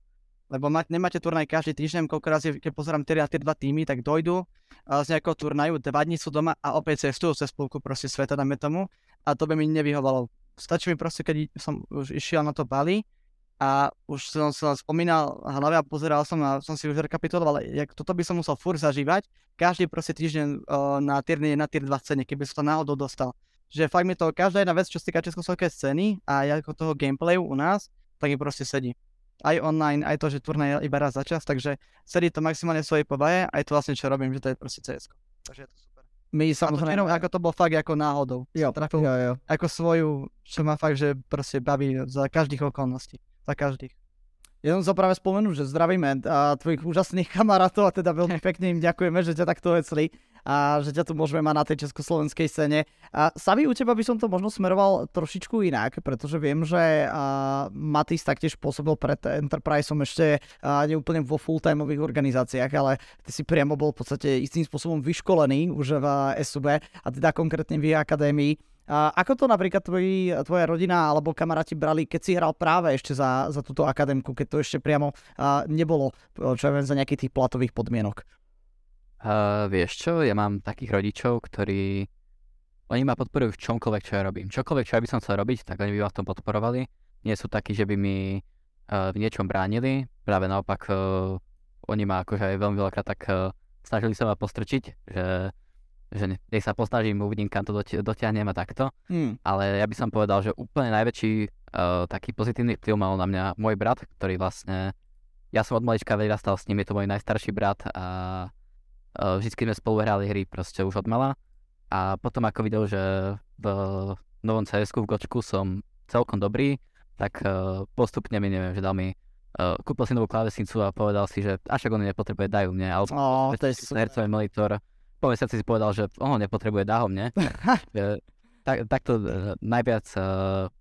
lebo mať, nemáte turnaj každý týždeň, koľko razy, keď pozerám tie, tie dva týmy, tak dojdu z nejakého turnaju, dva dní sú doma a opäť cestujú cez spolku proste sveta, dáme tomu, a to by mi nevyhovalo. Stačí mi proste, keď som už išiel na to Bali a už som sa spomínal hlave a pozeral som a som si už rekapituloval, jak toto by som musel fur zažívať, každý proste týždeň uh, na tier na tier 2 scéne, keby som to náhodou dostal. Že fakt mi to, každá jedna vec, čo sa týka československej scény a ako toho gameplayu u nás, tak mi proste sedí aj online, aj to, že turnaj iba raz za čas, takže sedí to maximálne svojej povahe, aj to vlastne, čo robím, že to je proste CS. Takže je to super.
My samozrejme...
To, ako to bol fakt ako náhodou.
Jo, trafil, jo, jo.
Ako svoju, čo ma fakt, že proste baví za každých okolností. Za každých.
Ja som sa práve spomenul, že zdravíme a tvojich úžasných kamarátov a teda veľmi pekne im ďakujeme, že ťa takto vecli a že ťa tu môžeme mať na tej československej scéne. A sami u teba by som to možno smeroval trošičku inak, pretože viem, že Matis taktiež pôsobil pred Enterpriseom ešte a, neúplne vo full-timeových organizáciách, ale ty si priamo bol v podstate istým spôsobom vyškolený už v SUB a teda konkrétne v akadémii. Ako to napríklad tvoji, tvoja rodina alebo kamaráti brali, keď si hral práve ešte za, za túto akadémku, keď to ešte priamo uh, nebolo, čo ja viem, za nejakých tých platových podmienok?
Uh, vieš čo, ja mám takých rodičov, ktorí oni ma podporujú v čomkoľvek, čo ja robím. Čokoľvek, čo ja by som chcel robiť, tak oni by ma v tom podporovali. Nie sú takí, že by mi uh, v niečom bránili. Práve naopak, uh, oni ma akože aj veľmi veľakrát tak uh, snažili sa ma postrčiť, že, že nech sa posnažím, uvidím, kam to doti- dotiahnem a takto. Hmm. Ale ja by som povedal, že úplne najväčší uh, taký pozitívny vplyv mal na mňa môj brat, ktorý vlastne, ja som od malička vyrastal s ním, je to môj najstarší brat a Vždycky sme spolu hrali hry proste už od mala. A potom ako videl, že v novom cs v Gočku som celkom dobrý, tak postupne mi neviem, že dal mi uh, kúpil si novú klávesnicu a povedal si, že až ak on nepotrebuje, dajú mne. Ale
oh, to je
hercový monitor. Po mesiaci si povedal, že on nepotrebuje, dá ho mne. tak, takto uh, najviac, uh,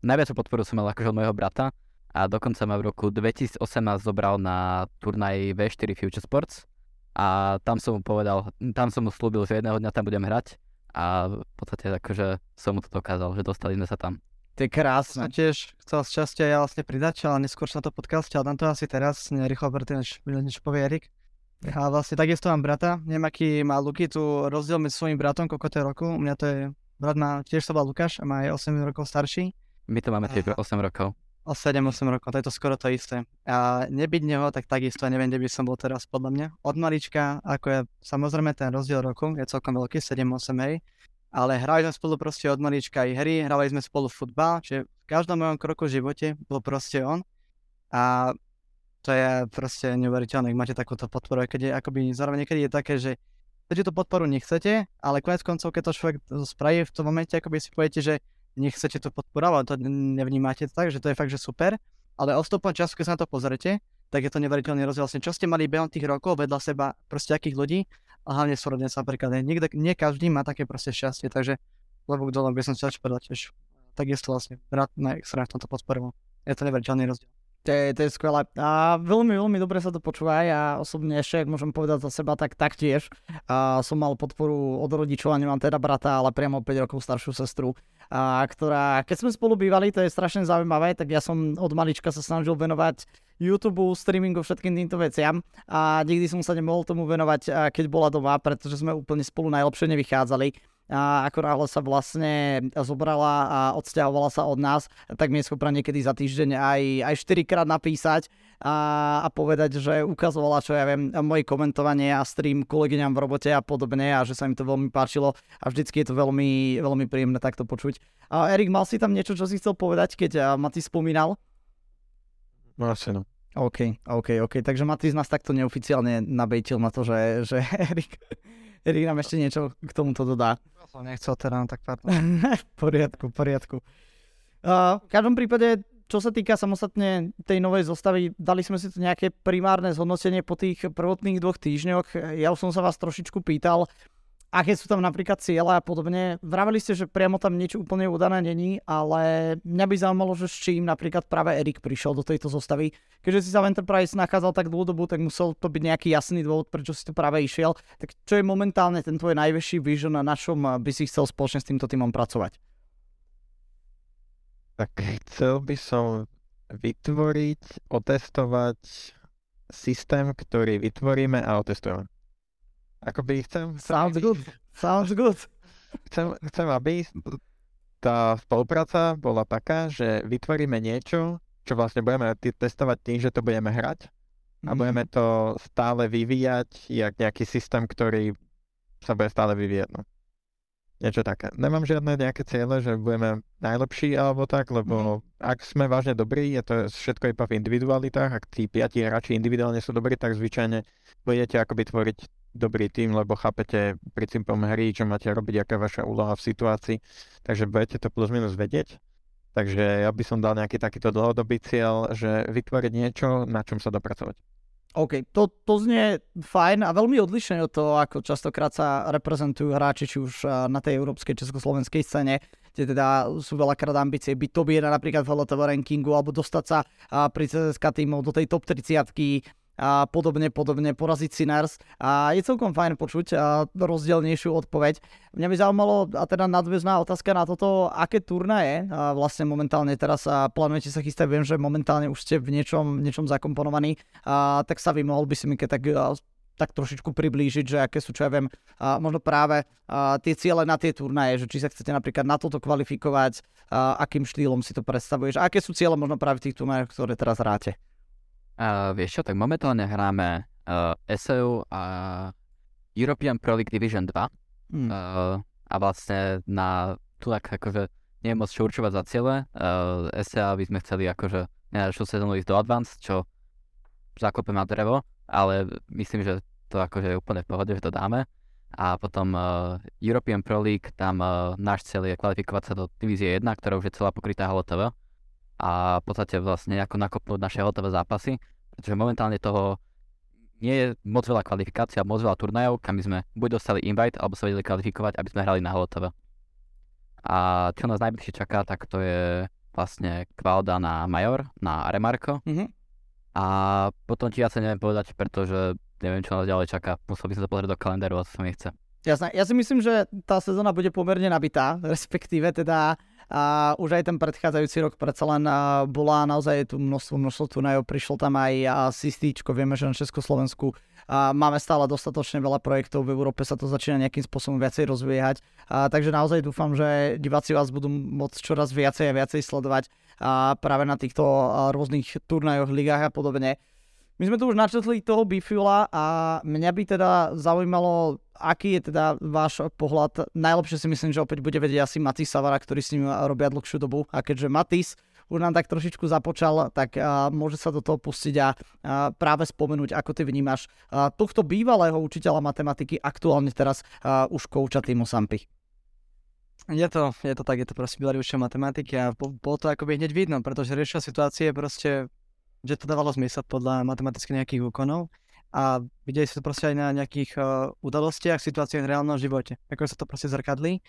najviac podporu som mal akože od môjho brata a dokonca ma v roku 2018 zobral na turnaj V4 Future Sports a tam som mu povedal, tam som mu slúbil, že jedného dňa tam budem hrať a v podstate akože som mu to dokázal, že dostali sme sa tam.
To je krásne.
Som tiež chcel z časti ja vlastne pridať, ale neskôr sa to podcaste, ale tam to asi teraz, nerýchlo, pretože než povie Erik. A vlastne takisto mám brata, neviem aký má Luky, tu rozdiel medzi svojím bratom, koľko to je roku, u mňa to je, brat má, tiež sa volá Lukáš a má aj 8 rokov starší.
My to máme tiež 8 rokov.
O 7-8 rokov, to je to skoro to isté. A nebyť neho, tak takisto neviem, kde by som bol teraz, podľa mňa. Od malička, ako je samozrejme ten rozdiel roku, je celkom veľký, 7-8 hej. Ale hrali sme spolu proste od malička aj hry, hrali sme spolu futbal, čiže v každom mojom kroku v živote bol proste on. A to je proste neuveriteľné, máte takúto podporu, keď je akoby zároveň niekedy je také, že keď tú podporu nechcete, ale konec koncov, keď to človek spraví v tom momente, akoby si poviete, že nechcete to podporovať, to nevnímate tak, že to je fakt, že super, ale ostupom času, keď sa na to pozrete, tak je to neveriteľný rozdiel. Vlastne, čo ste mali behom tých rokov vedľa seba proste akých ľudí a hlavne súrodenca napríklad. Niekde, nie každý má také proste šťastie, takže lebo dole by som chcel povedať tiež. Takisto vlastne rád na extra v tomto podporoval. Je to neveriteľný rozdiel.
To je, to je skvelé. A veľmi, veľmi dobre sa to počúva. Ja osobne ešte, ak môžem povedať za seba, tak taktiež a som mal podporu od rodičov a nemám teda brata, ale priamo 5 rokov staršiu sestru, a, ktorá, keď sme spolu bývali, to je strašne zaujímavé, tak ja som od malička sa snažil venovať YouTube, streamingu, všetkým týmto veciam a nikdy som sa nemohol tomu venovať, keď bola doma, pretože sme úplne spolu najlepšie nevychádzali a ako náhle sa vlastne zobrala a odsťahovala sa od nás, tak mi je schopná niekedy za týždeň aj, aj 4 krát napísať a, a povedať, že ukazovala, čo ja viem, moje komentovanie a stream kolegyňam v robote a podobne a že sa im to veľmi páčilo a vždycky je to veľmi, veľmi príjemné takto počuť. A Erik, mal si tam niečo, čo si chcel povedať, keď ma ty spomínal?
No asi no.
OK, OK, OK. Takže Matýs nás takto neoficiálne nabejtil na to, že, že Erik, Erik nám ešte niečo k tomuto dodá.
Ja som nechcel teda, no tak pardon.
poriadku, poriadku. Uh, v každom prípade, čo sa týka samostatne tej novej zostavy, dali sme si to nejaké primárne zhodnotenie po tých prvotných dvoch týždňoch. Ja už som sa vás trošičku pýtal, aké sú tam napríklad cieľe a podobne. Vraveli ste, že priamo tam niečo úplne udané není, ale mňa by zaujímalo, že s čím napríklad práve Erik prišiel do tejto zostavy. Keďže si sa v Enterprise nachádzal tak dlhodobu, tak musel to byť nejaký jasný dôvod, prečo si to práve išiel. Tak čo je momentálne ten tvoj najväčší vision na čom by si chcel spoločne s týmto týmom pracovať?
Tak chcel by som vytvoriť, otestovať systém, ktorý vytvoríme a otestujeme. Akoby chcem...
Sounds good. Sounds good.
Chcem, chcem, aby tá spolupráca bola taká, že vytvoríme niečo, čo vlastne budeme testovať tým, že to budeme hrať a mm. budeme to stále vyvíjať, jak nejaký systém, ktorý sa bude stále vyvíjať. No. Niečo také. Nemám žiadne nejaké ciele, že budeme najlepší alebo tak, lebo mm. ak sme vážne dobrí, je to všetko iba v individualitách, ak tí piati hráči individuálne sú dobrí, tak zvyčajne budete akoby tvoriť dobrý tým, lebo chápete princípom hry, čo máte robiť, aká je vaša úloha v situácii, takže budete to plus minus vedieť. Takže ja by som dal nejaký takýto dlhodobý cieľ, že vytvoriť niečo, na čom sa dopracovať.
OK, to, to znie fajn a veľmi odlišné od toho, ako častokrát sa reprezentujú hráči, či už na tej európskej, československej scéne, kde teda sú veľakrát ambície byť top 1 napríklad v LTV rankingu alebo dostať sa pri CSK týmov do tej top 30 a podobne, podobne poraziť Sinners a je celkom fajn počuť a rozdielnejšiu odpoveď. Mňa by zaujímalo, a teda nadväzná otázka na toto, aké turnaje a vlastne momentálne teraz a plánujete sa chystať, viem, že momentálne už ste v niečom, niečom zakomponovaní, a tak sa vy mohol by si mi keď tak tak trošičku priblížiť, že aké sú, čo ja viem, a možno práve a, tie ciele na tie turnaje, že či sa chcete napríklad na toto kvalifikovať, a, akým štýlom si to predstavuješ, a aké sú ciele možno práve tých turnajoch, ktoré teraz hráte.
Uh, vieš čo, tak momentálne hráme uh, SEU a European Pro League Division 2 hmm. uh, a vlastne na tu tak akože nie je moc čo určovať za ciele. Uh, SEA by sme chceli akože najďalšiu sezónu ísť do Advance, čo zakopem na drevo, ale myslím, že to akože je úplne v pohode, že to dáme. A potom uh, European Pro League, tam uh, náš cieľ je kvalifikovať sa do divízie 1, ktorá už je celá pokrytá HLTV a v podstate vlastne ako nakopnúť naše hotové zápasy, pretože momentálne toho nie je moc veľa kvalifikácií a moc veľa turnajov, kam by sme buď dostali invite, alebo sa vedeli kvalifikovať, aby sme hrali na HLTV. A čo nás najbližšie čaká, tak to je vlastne Kvalda na Major, na Remarko. Mm-hmm. A potom ti asi neviem povedať, pretože neviem, čo nás ďalej čaká. Musel by som sa pozrieť do kalendáru, a to sa mi chce.
Jasné. Ja si myslím, že tá sezóna bude pomerne nabitá, respektíve teda a už aj ten predchádzajúci rok predsa len bola naozaj tu množstvo, množstvo turnajov, prišlo tam aj Sistíčko, vieme, že na Československu a máme stále dostatočne veľa projektov, v Európe sa to začína nejakým spôsobom viacej rozvíjať, a, takže naozaj dúfam, že diváci vás budú môcť čoraz viacej a viacej sledovať a práve na týchto rôznych turnajoch, ligách a podobne. My sme tu už načetli toho Bifula a mňa by teda zaujímalo, aký je teda váš pohľad. Najlepšie si myslím, že opäť bude vedieť asi Matis Savara, ktorý s ním robia dlhšiu dobu. A keďže Matis už nám tak trošičku započal, tak uh, môže sa do toho pustiť a uh, práve spomenúť, ako ty vnímaš uh, tohto bývalého učiteľa matematiky aktuálne teraz uh, už kouča týmu Sampy.
Je to, je to tak, je to proste bývalý učiteľ matematiky a bolo to akoby hneď vidno, pretože riešil situácie proste, že to dávalo zmysel podľa matematicky nejakých úkonov a videli si to proste aj na nejakých uh, udalostiach, situáciách v reálnom živote, ako sa to proste zrkadlí.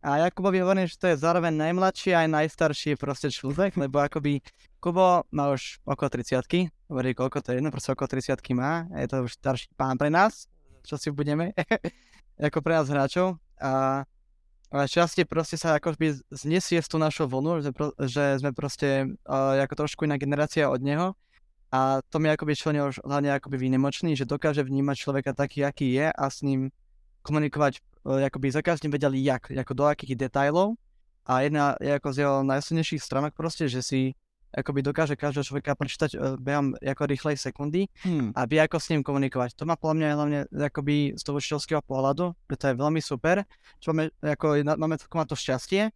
A Jakubovi hovorím, že to je zároveň najmladší aj najstarší proste človek, lebo akoby Kubo má už okolo 30 hovorí koľko to je, no proste okolo 30 má, je to už starší pán pre nás, čo si budeme, ako pre nás hráčov. A ale častie proste sa akoby znesie z tú našu vlnu, že, pro, že sme proste uh, ako trošku iná generácia od neho. A to mi akoby už hlavne akoby výnimočný, že dokáže vnímať človeka taký, aký je a s ním komunikovať, uh, akoby za každým vedeli jak, ako do akých detajlov. A jedna je ako z jeho najsilnejších stránok proste, že si akoby dokáže každého človeka prečítať uh, behom ako rýchlej sekundy hmm. a vie ako s ním komunikovať. To má podľa mňa hlavne akoby z toho učiteľského pohľadu, že to je veľmi super, čo máme, ako, máme má to šťastie.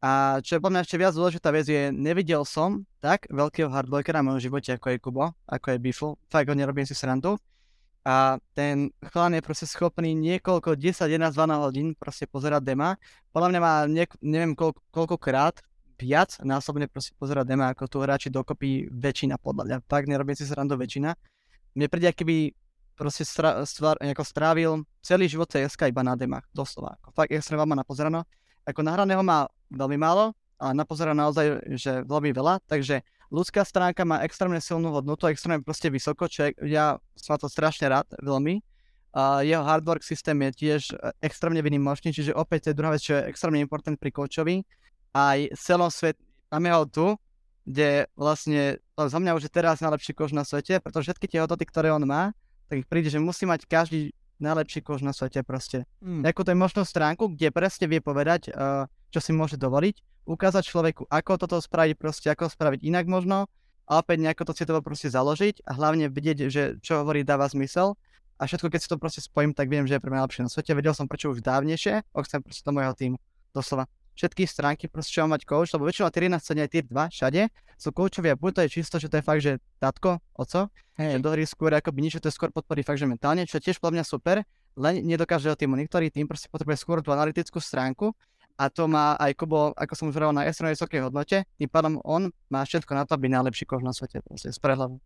A čo je podľa mňa ešte viac dôležitá vec je, nevidel som tak veľkého hardblockera v mojom živote, ako je Kubo, ako je Biffle, fakt ho nerobím si srandu. A ten chlán je proste schopný niekoľko, 10, 11, 12 hodín proste pozerať dema. Podľa mňa má niek- neviem koľko, koľkokrát viac násobne proste pozerať dema ako tu hráči dokopy väčšina podľa mňa. Tak nerobím si srandu väčšina. Mne príde, keby proste stra, stvar, ako strávil celý život CSK iba na demách, doslova. Ako fakt extrémne má napozerané. Ako nahraného má veľmi málo, a napozerá naozaj, že veľmi veľa, takže ľudská stránka má extrémne silnú hodnotu, extrémne proste vysoko, čo ja som to strašne rád, veľmi. A jeho hardwork systém je tiež e, extrémne vynimočný, čiže opäť to je druhá vec, čo je extrémne important pri coachovi, aj celom svete, máme ho tu, kde vlastne to za mňa už je teraz najlepší kož na svete, pretože všetky tie hodnoty, ktoré on má, tak ich príde, že musí mať každý najlepší kož na svete proste. Mm. Ako to je možnú stránku, kde presne vie povedať, uh, čo si môže dovoliť, ukázať človeku, ako toto spraviť proste, ako spraviť inak možno, a opäť nejako to citovo proste založiť a hlavne vidieť, že čo hovorí dáva zmysel. A všetko, keď si to proste spojím, tak viem, že je pre mňa lepšie na svete. Vedel som prečo už dávnejšie, och chcem proste do môjho týmu. Doslova všetky stránky, proste čo má mať coach, lebo väčšinou tier 1 aj tier 2 všade sú coachovia, buď to je čisto, že to je fakt, že tatko, oco, hey. že do hry skôr ako by niečo, to je skôr podporí fakt, že mentálne, čo je tiež podľa mňa super, len nedokáže o tým niektorý tým proste potrebuje skôr tú analytickú stránku a to má aj Kubo, ako som už hovoril, na extrémne vysokej hodnote, tým pádom on má všetko na to, aby najlepší kož na svete, proste z prehľadu.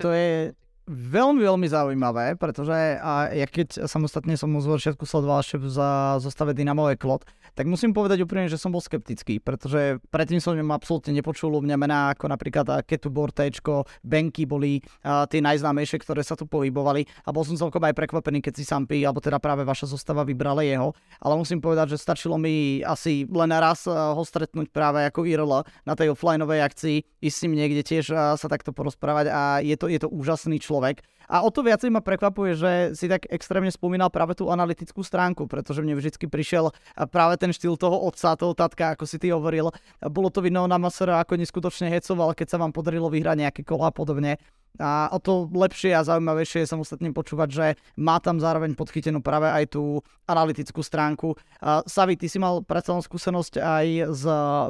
To je, Veľmi, veľmi zaujímavé, pretože a ja keď samostatne som z začiatku sledoval ešte za zostave Dynamo Klot, tak musím povedať úprimne, že som bol skeptický, pretože predtým som absolútne nepočul u mňa mená ako napríklad Ketu Bortečko, Benky boli a, tie najznámejšie, ktoré sa tu pohybovali a bol som celkom aj prekvapený, keď si Sampi, alebo teda práve vaša zostava vybrala jeho, ale musím povedať, že stačilo mi asi len raz ho stretnúť práve ako IRL na tej offlineovej akcii, ísť s ním niekde tiež sa takto porozprávať a je to, je to úžasný človek človek. A o to viacej ma prekvapuje, že si tak extrémne spomínal práve tú analytickú stránku, pretože mne vždycky prišiel práve ten štýl toho otca, toho tatka, ako si ty hovoril. Bolo to vidno na Masera, ako neskutočne hecoval, keď sa vám podarilo vyhrať nejaké kola a podobne. A o to lepšie a zaujímavejšie je samostatne počúvať, že má tam zároveň podchytenú práve aj tú analytickú stránku. A Savi, ty si mal predsa skúsenosť aj s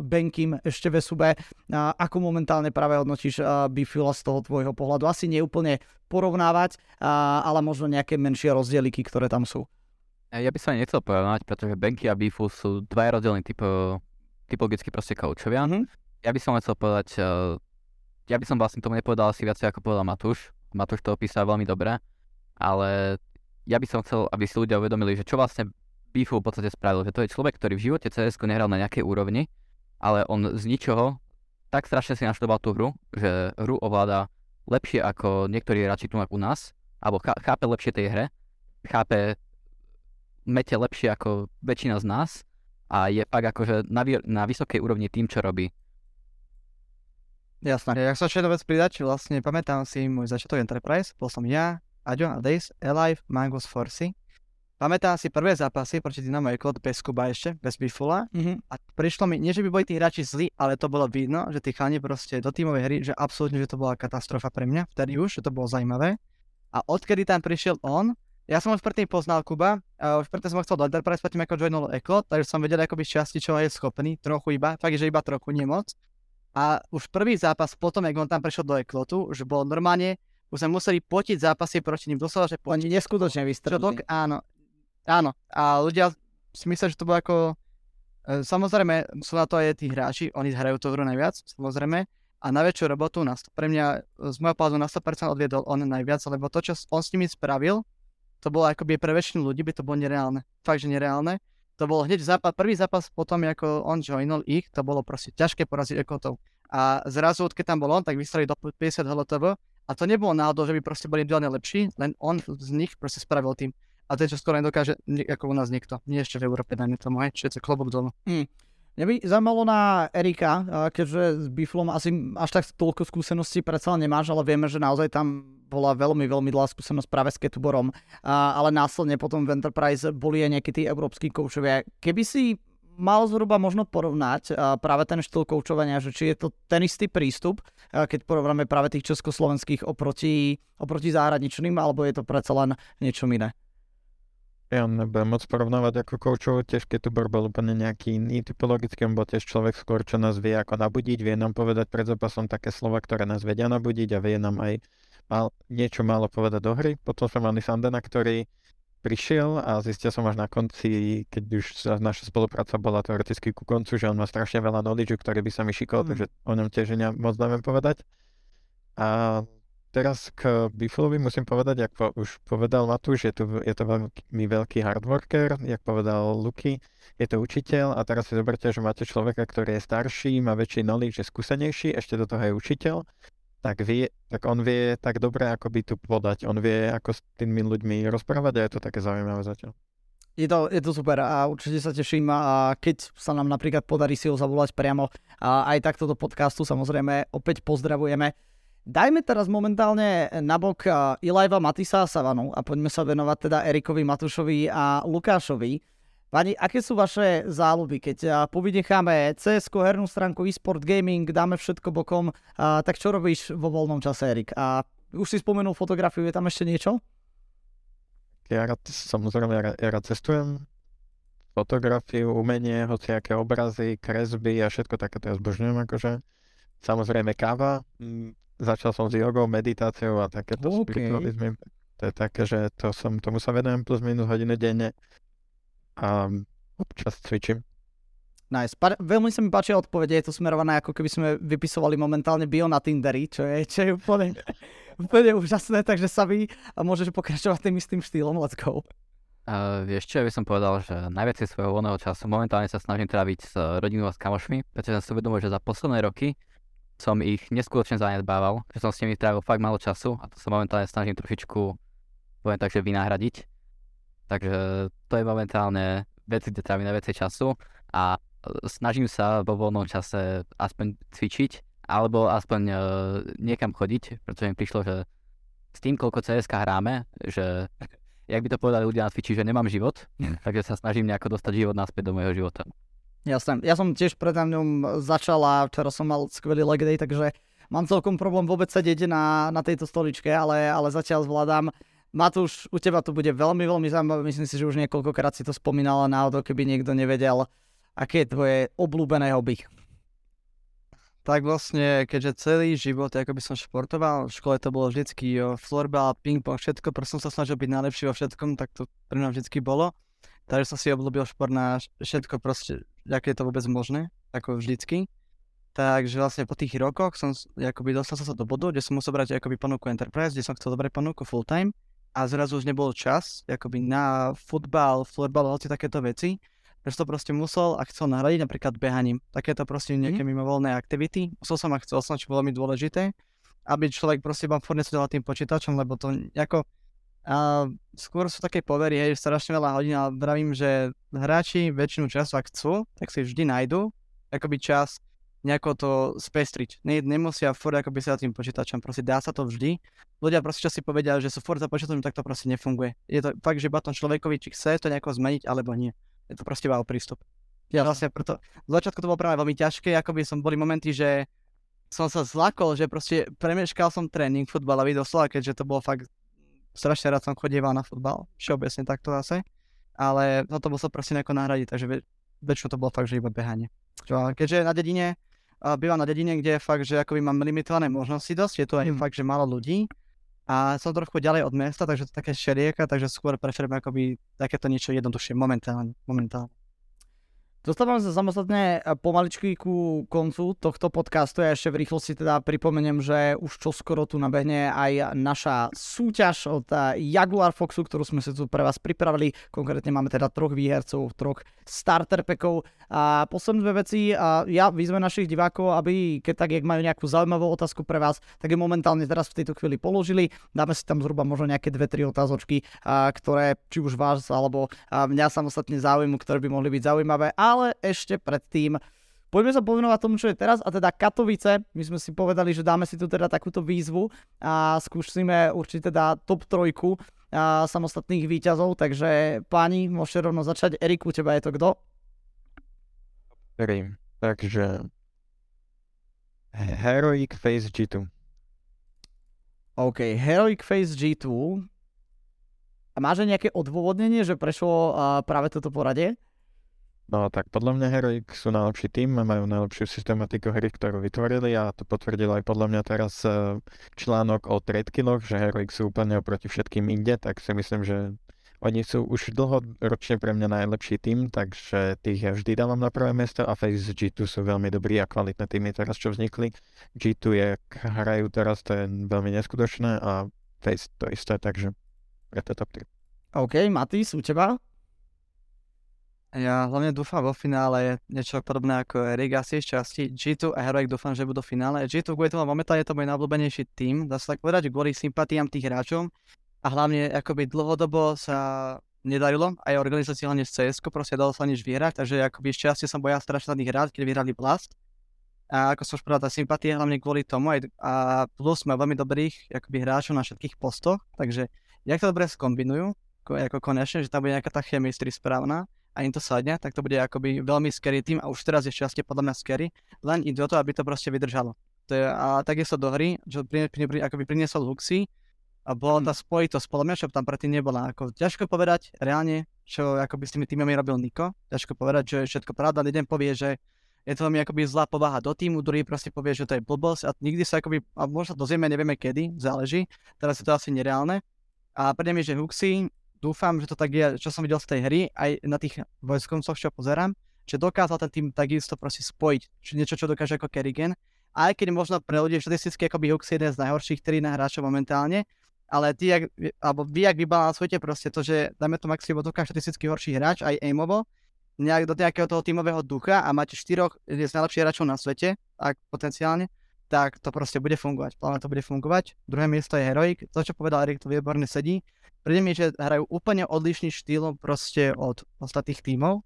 Benkim ešte v SUB. A ako momentálne práve hodnotíš Bifila z toho tvojho pohľadu? Asi neúplne porovnávať, ale možno nejaké menšie rozdieliky, ktoré tam sú.
Ja by som nechcel porovnávať, pretože Benky a Bifu sú dva rozdielne typo, typologicky proste koučovia. Mm-hmm. Ja by som chcel povedať ja by som vlastne tomu nepovedal asi viacej ako povedal Matúš. Matúš to opísal veľmi dobre, ale ja by som chcel, aby si ľudia uvedomili, že čo vlastne Bifu v podstate spravil, že to je človek, ktorý v živote cs nehral na nejakej úrovni, ale on z ničoho tak strašne si naštudoval tú hru, že hru ovláda lepšie ako niektorí hráči tu u nás, alebo chápe lepšie tej hre, chápe mete lepšie ako väčšina z nás a je fakt akože na, na vysokej úrovni tým, čo robí.
Jasné. Ja som ešte vec pridať, vlastne pamätám si môj začiatok Enterprise, bol som ja, Aďo a Days, Alive, Mangos Forcy. Pamätám si prvé zápasy proti Dynamo Eklot bez Kuba ešte, bez Bifula. Mm-hmm. A prišlo mi, nie že by boli tí hráči zlí, ale to bolo vidno, že tí chalani proste do tímovej hry, že absolútne, že to bola katastrofa pre mňa, vtedy už, že to bolo zaujímavé. A odkedy tam prišiel on, ja som už predtým poznal Kuba, a už predtým som chcel do Enterprise predtým ako joinol Eklot, takže som vedel akoby časti, čo je schopný, trochu iba, fakt, že iba trochu, nemoc. A už prvý zápas potom, jak on tam prešiel do Eklotu, už bol normálne, už sme museli potiť zápasy proti ním, doslova, že
Oni neskutočne vystrelili.
Áno, áno. A ľudia si myslia, že to bolo ako E, samozrejme, sú na to aj tí hráči, oni hrajú tú hru najviac, samozrejme, a najväčšiu robotu na, pre mňa z môjho pohľadu na 100% odviedol on najviac, lebo to, čo on s nimi spravil, to bolo akoby pre väčšinu ľudí by to bolo nereálne. Fakt, že nereálne. To bolo hneď zápas, prvý zápas potom, ako on joinol ich, to bolo proste ťažké poraziť ekotov. A zrazu, keď tam bol on, tak vystrelili do 50 HLTV a to nebolo náhodou, že by proste boli individuálne lepší, len on z nich proste spravil tým. A ten, čo skoro nedokáže, ako u nás niekto. Nie ešte v Európe, dajme tomu, aj, čiže klobok dolu.
Hmm. Mňa by zaujímalo na Erika, keďže s Biflom asi až tak toľko skúseností predsa nemáš, ale vieme, že naozaj tam bola veľmi, veľmi dlhá skúsenosť práve s Ketuborom, ale následne potom v Enterprise boli aj nejakí tí európsky koučovia. Keby si mal zhruba možno porovnať práve ten štýl koučovania, že či je to ten istý prístup, keď porovnáme práve tých československých oproti, oproti zahraničným, alebo je to predsa len niečo iné?
Ja nebudem moc porovnávať ako koučov, tiež keď tu bol úplne nejaký iný typologický, bol tiež človek skôr, čo nás vie ako nabudiť, vie nám povedať pred zápasom také slova, ktoré nás vedia nabudiť a vie nám aj mal, niečo málo povedať do hry. Potom sme mali Sandena, ktorý prišiel a zistil som až na konci, keď už naša spolupráca bola teoreticky ku koncu, že on má strašne veľa knowledge, ktorý by sa mi šikol, mm. takže o ňom tiež moc neviem povedať. A teraz k Bifflovi musím povedať, ako už povedal Matúš, je, tu, je to veľmi veľký hardworker, jak povedal Luky, je to učiteľ a teraz si zoberte, že máte človeka, ktorý je starší, má väčší knowledge, je skúsenejší, ešte do toho je učiteľ, tak, vie, tak on vie tak dobre, ako by tu podať. On vie, ako s tými ľuďmi rozprávať a je to také zaujímavé zatiaľ.
Je to, je to super a určite sa teším, a keď sa nám napríklad podarí si ho zavolať priamo a aj takto do podcastu, samozrejme opäť pozdravujeme. Dajme teraz momentálne nabok Ilajva Matisa Savanu a poďme sa venovať teda Erikovi Matušovi a Lukášovi. Pani, aké sú vaše záľuby? Keď povynecháme CS, hernú stránku eSport Gaming, dáme všetko bokom, tak čo robíš vo voľnom čase, Erik? A už si spomenul fotografiu, je tam ešte niečo?
Ja rád, samozrejme, ja rád cestujem, fotografiu, umenie, hociaké obrazy, kresby a všetko takéto ja zbožňujem akože. Samozrejme káva, začal som s jogou, meditáciou a takéto okay. spiritualizmy. To je také, že to som, tomu sa venujem plus minus hodinu denne a občas cvičím.
Nice. Pa- veľmi sa mi páči odpovede, je to smerované ako keby sme vypisovali momentálne bio na Tinderi, čo je, čo je úplne, úplne úžasné, takže sa vy a môžeš pokračovať tým istým štýlom, let's go.
Uh, ja by som povedal, že najviac svojho voľného času momentálne sa snažím tráviť s rodinou a s kamošmi, pretože som si uvedomil, že za posledné roky som ich neskutočne zanedbával, že som s nimi trávil fakt málo času a to sa momentálne snažím trošičku, poviem tak, že vynáhradiť. Takže to je momentálne veci, kde trávim najviacej času a e, snažím sa vo voľnom čase aspoň cvičiť alebo aspoň uh, niekam chodiť, pretože mi prišlo, že s tým, koľko CSK hráme, že jak by to povedali ľudia na Twitchi, že nemám život, takže sa snažím nejako dostať život naspäť do môjho života.
Jasné. Ja som tiež pred ňom začal a včera som mal skvelý leg day, takže mám celkom problém vôbec sedieť na, na tejto stoličke, ale, ale zatiaľ zvládam. Matúš, u teba to bude veľmi, veľmi zaujímavé. Myslím si, že už niekoľkokrát si to spomínala náhodou, keby niekto nevedel, aké je tvoje obľúbené hobby.
Tak vlastne, keďže celý život, ako by som športoval, v škole to bolo vždycky florbal, ping-pong, všetko, proste som sa snažil byť najlepší vo všetkom, tak to pre mňa vždycky bolo. Takže som si obľúbil šport na všetko proste, aké je to vôbec možné, ako vždycky. Takže vlastne po tých rokoch som akoby dostal sa do bodu, kde som musel brať akoby ponuku Enterprise, kde som chcel dobrať ponuku full time a zrazu už nebol čas akoby na futbal, florbal, hoci takéto veci. Takže to proste musel a chcel nahradiť napríklad behaním. Takéto proste nejaké mm. mimovoľné aktivity. Musel som a chcel som, čo bolo mi dôležité, aby človek proste vám furt tým počítačom, lebo to ako a skôr sú také povery, hej, strašne veľa hodín, ale vravím, že hráči väčšinu času, ak chcú, tak si vždy nájdu akoby čas nejako to spestriť. Ne, nemusia furt akoby sa tým počítačom, proste dá sa to vždy. Ľudia proste čo si povedia, že sú furt za počítačom, tak to proste nefunguje. Je to fakt, že iba človekovi, či chce to nejako zmeniť, alebo nie. Je to proste wow prístup. Ja vlastne preto, v začiatku to bolo práve veľmi ťažké, akoby som boli momenty, že som sa zlakol, že proste premeškal som tréning futbalový doslova, keďže to bolo fakt strašne rád som chodieval na futbal, všeobecne takto zase, ale no to musel proste nejako nahradiť, takže väčšinou to bolo fakt, že iba behanie. Čo, keďže na dedine, uh, bývam na dedine, kde je fakt, že akoby mám limitované možnosti dosť, je to aj mm. fakt, že málo ľudí a som trochu ďalej od mesta, takže to také šerieka, takže skôr preferujem akoby takéto niečo jednoduchšie momentálne. momentálne.
Dostávame sa samostatne pomaličky ku koncu tohto podcastu. Ja ešte v rýchlosti teda pripomeniem, že už čoskoro tu nabehne aj naša súťaž od Jaguar Foxu, ktorú sme si tu pre vás pripravili. Konkrétne máme teda troch výhercov, troch starter packov. A posledné dve veci, a ja vyzvem našich divákov, aby keď tak, jak majú nejakú zaujímavú otázku pre vás, tak je momentálne teraz v tejto chvíli položili. Dáme si tam zhruba možno nejaké dve, tri otázočky, a, ktoré či už vás alebo mňa samostatne záujmu, ktoré by mohli byť zaujímavé. A ale ešte predtým Poďme sa povenovať tomu, čo je teraz, a teda Katovice. My sme si povedali, že dáme si tu teda takúto výzvu a skúsime určite teda top trojku a samostatných výťazov, takže páni, môžete rovno začať. Eriku, teba je to kto?
Verím. Takže Heroic Face G2.
OK, Heroic Face G2. A máš nejaké odôvodnenie, že prešlo práve toto poradie?
No tak podľa mňa Heroic sú najlepší tým, majú najlepšiu systematiku hry, ktorú vytvorili a to potvrdil aj podľa mňa teraz e, článok o trade že Heroic sú úplne oproti všetkým inde, tak si myslím, že oni sú už dlhoročne pre mňa najlepší tým, takže tých ja vždy dávam na prvé miesto a Face G2 sú veľmi dobrí a kvalitné týmy teraz, čo vznikli. G2 je, hrajú teraz, to je veľmi neskutočné a Face to isté, takže preto top 3.
OK, Matís, u teba?
Ja hlavne dúfam vo finále niečo podobné ako Erik asi z časti. G2 a Heroic dúfam, že budú v finále. G2 kvôli tomu momentálne to môj najobľúbenejší tým, dá sa tak povedať, kvôli sympatiám tých hráčov a hlavne akoby dlhodobo sa nedarilo, aj organizácii hlavne z CS, proste dalo sa nič vyhrať, takže akoby z časti som bojal strašne tých hrať, keď vyhrali Blast. A ako som už povedal, tá sympatia hlavne kvôli tomu, aj, a plus sme veľmi dobrých akoby, hráčov na všetkých postoch, takže jak to dobre skombinujú, ako konečne, že tam bude nejaká tá chemistry správna, a im to sadne, tak to bude akoby veľmi scary tým a už teraz je šťastie podľa mňa scary, len ide o to, aby to proste vydržalo. To je, a takisto do hry, čo pri, pri, pri, akoby priniesol Huxi, a bola tá hm. spojitosť, podľa mňa, čo tam predtým nebola. Ako, ťažko povedať reálne, čo akoby s tými týmami robil Niko. Ťažko povedať, že je všetko pravda. Jeden povie, že je to veľmi akoby zlá povaha do týmu, druhý proste povie, že to je blbosť a nikdy sa akoby, a možno dozvieme, nevieme kedy, záleží. Teraz je to asi nereálne. A príde mi, že Huxi dúfam, že to tak je, čo som videl z tej hry, aj na tých vojskomcoch, čo pozerám, že dokázal ten tým takisto proste spojiť, čiže niečo, čo dokáže ako Kerrigan. Aj keď možno preľudí štatisticky ako by Hux jeden z najhorších 3 hráčov momentálne, ale ty, jak, alebo vy, ak vybalansujete proste to, že dáme to maximum doká štatisticky horší hráč, aj aimovo, nejak do nejakého toho tímového ducha a máte štyroch z najlepších hráčov na svete, ak potenciálne, tak to proste bude fungovať. Pláne to bude fungovať. Druhé miesto je Heroic. To, čo povedal Erik, to výborne sedí. Príde mi, že hrajú úplne odlišný štýl proste od ostatných tímov.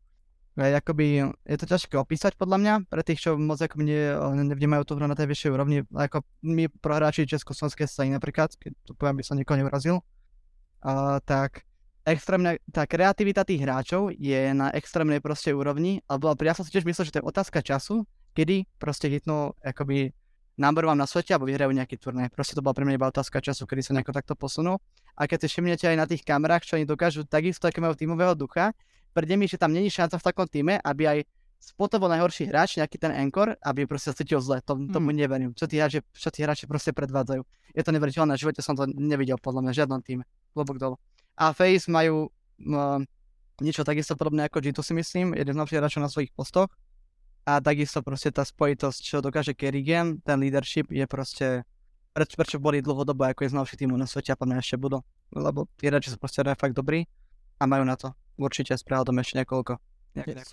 Jakoby, je to ťažké opísať podľa mňa, pre tých, čo moc ako ne, nevnímajú tú hru na tej vyššej úrovni, ako my prohráči Československej strany napríklad, keď to poviem, by som niekoho neurazil, uh, tak extrémne, tá kreativita tých hráčov je na extrémnej proste úrovni, alebo ja som si tiež myslel, že to je otázka času, kedy proste hitnú akoby number one na svete alebo vyhrajú nejaký turnaj. Proste to bola pre mňa iba otázka času, kedy sa nejako takto posunú. A keď si všimnete aj na tých kamerách, čo oni dokážu takisto, aké majú tímového ducha, príde mi, že tam není šanca v takom týme, aby aj spotovo najhorší hráč, nejaký ten Anchor, aby proste sa cítil zle. Tom, tomu mm. neverím. Čo tí, hráči, čo tí hráči proste predvádzajú. Je to neveriteľné, v živote som to nevidel podľa mňa v žiadnom týme. Lobok dole. A Face majú uh, niečo takisto podobné ako G2 si myslím, jeden z najlepších hráčov na svojich postoch a takisto proste tá spojitosť, čo dokáže Kerrigan, ten leadership je proste, preč, prečo boli dlhodobo ako je z najlepších týmov na svete a podľa ešte budú, lebo tí hráči sú proste fakt dobrí a majú na to určite s prehľadom ešte niekoľko. Yes.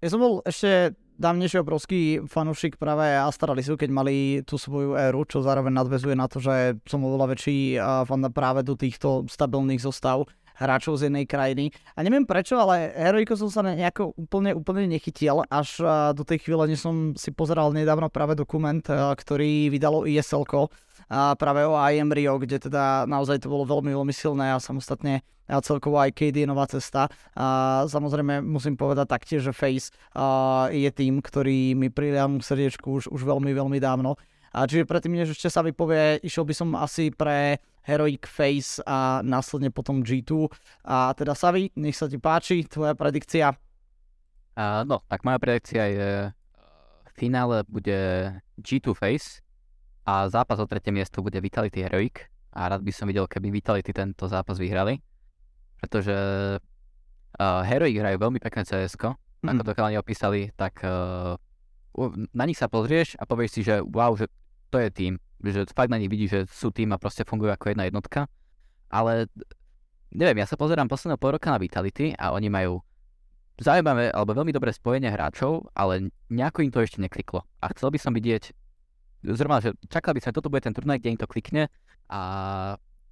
Ja som bol ešte dávnejšie obrovský fanúšik práve Astralisu, keď mali tú svoju éru, čo zároveň nadvezuje na to, že som oveľa väčší fan práve do týchto stabilných zostav hráčov z jednej krajiny. A neviem prečo, ale Heroico som sa nejako úplne, úplne nechytil, až do tej chvíle, než som si pozeral nedávno práve dokument, ktorý vydalo ISL a práve o IM Rio, kde teda naozaj to bolo veľmi, veľmi silné a samostatne a celkovo aj KD je nová cesta. A samozrejme musím povedať taktiež, že Face a, je tým, ktorý mi priliam srdiečku už, už veľmi, veľmi dávno. A čiže predtým, než ešte sa vypovie, išiel by som asi pre Heroic Face a následne potom G2. A teda Savi, nech sa ti páči, tvoja predikcia.
Uh, no, tak moja predikcia je v finále bude G2 Face a zápas o tretie miesto bude Vitality Heroic a rád by som videl, keby Vitality tento zápas vyhrali, pretože uh, Heroic hrajú veľmi pekné cs mm. ako to chalani opísali, tak uh, na nich sa pozrieš a povieš si, že wow, že to je tým, že fakt na nich vidíš, že sú tým a proste fungujú ako jedna jednotka, ale neviem, ja sa pozerám posledného pol roka na Vitality a oni majú zaujímavé alebo veľmi dobré spojenie hráčov, ale nejako im to ešte nekliklo. A chcel by som vidieť, zrovna, že čakal by sa, toto bude ten turnaj, kde im to klikne a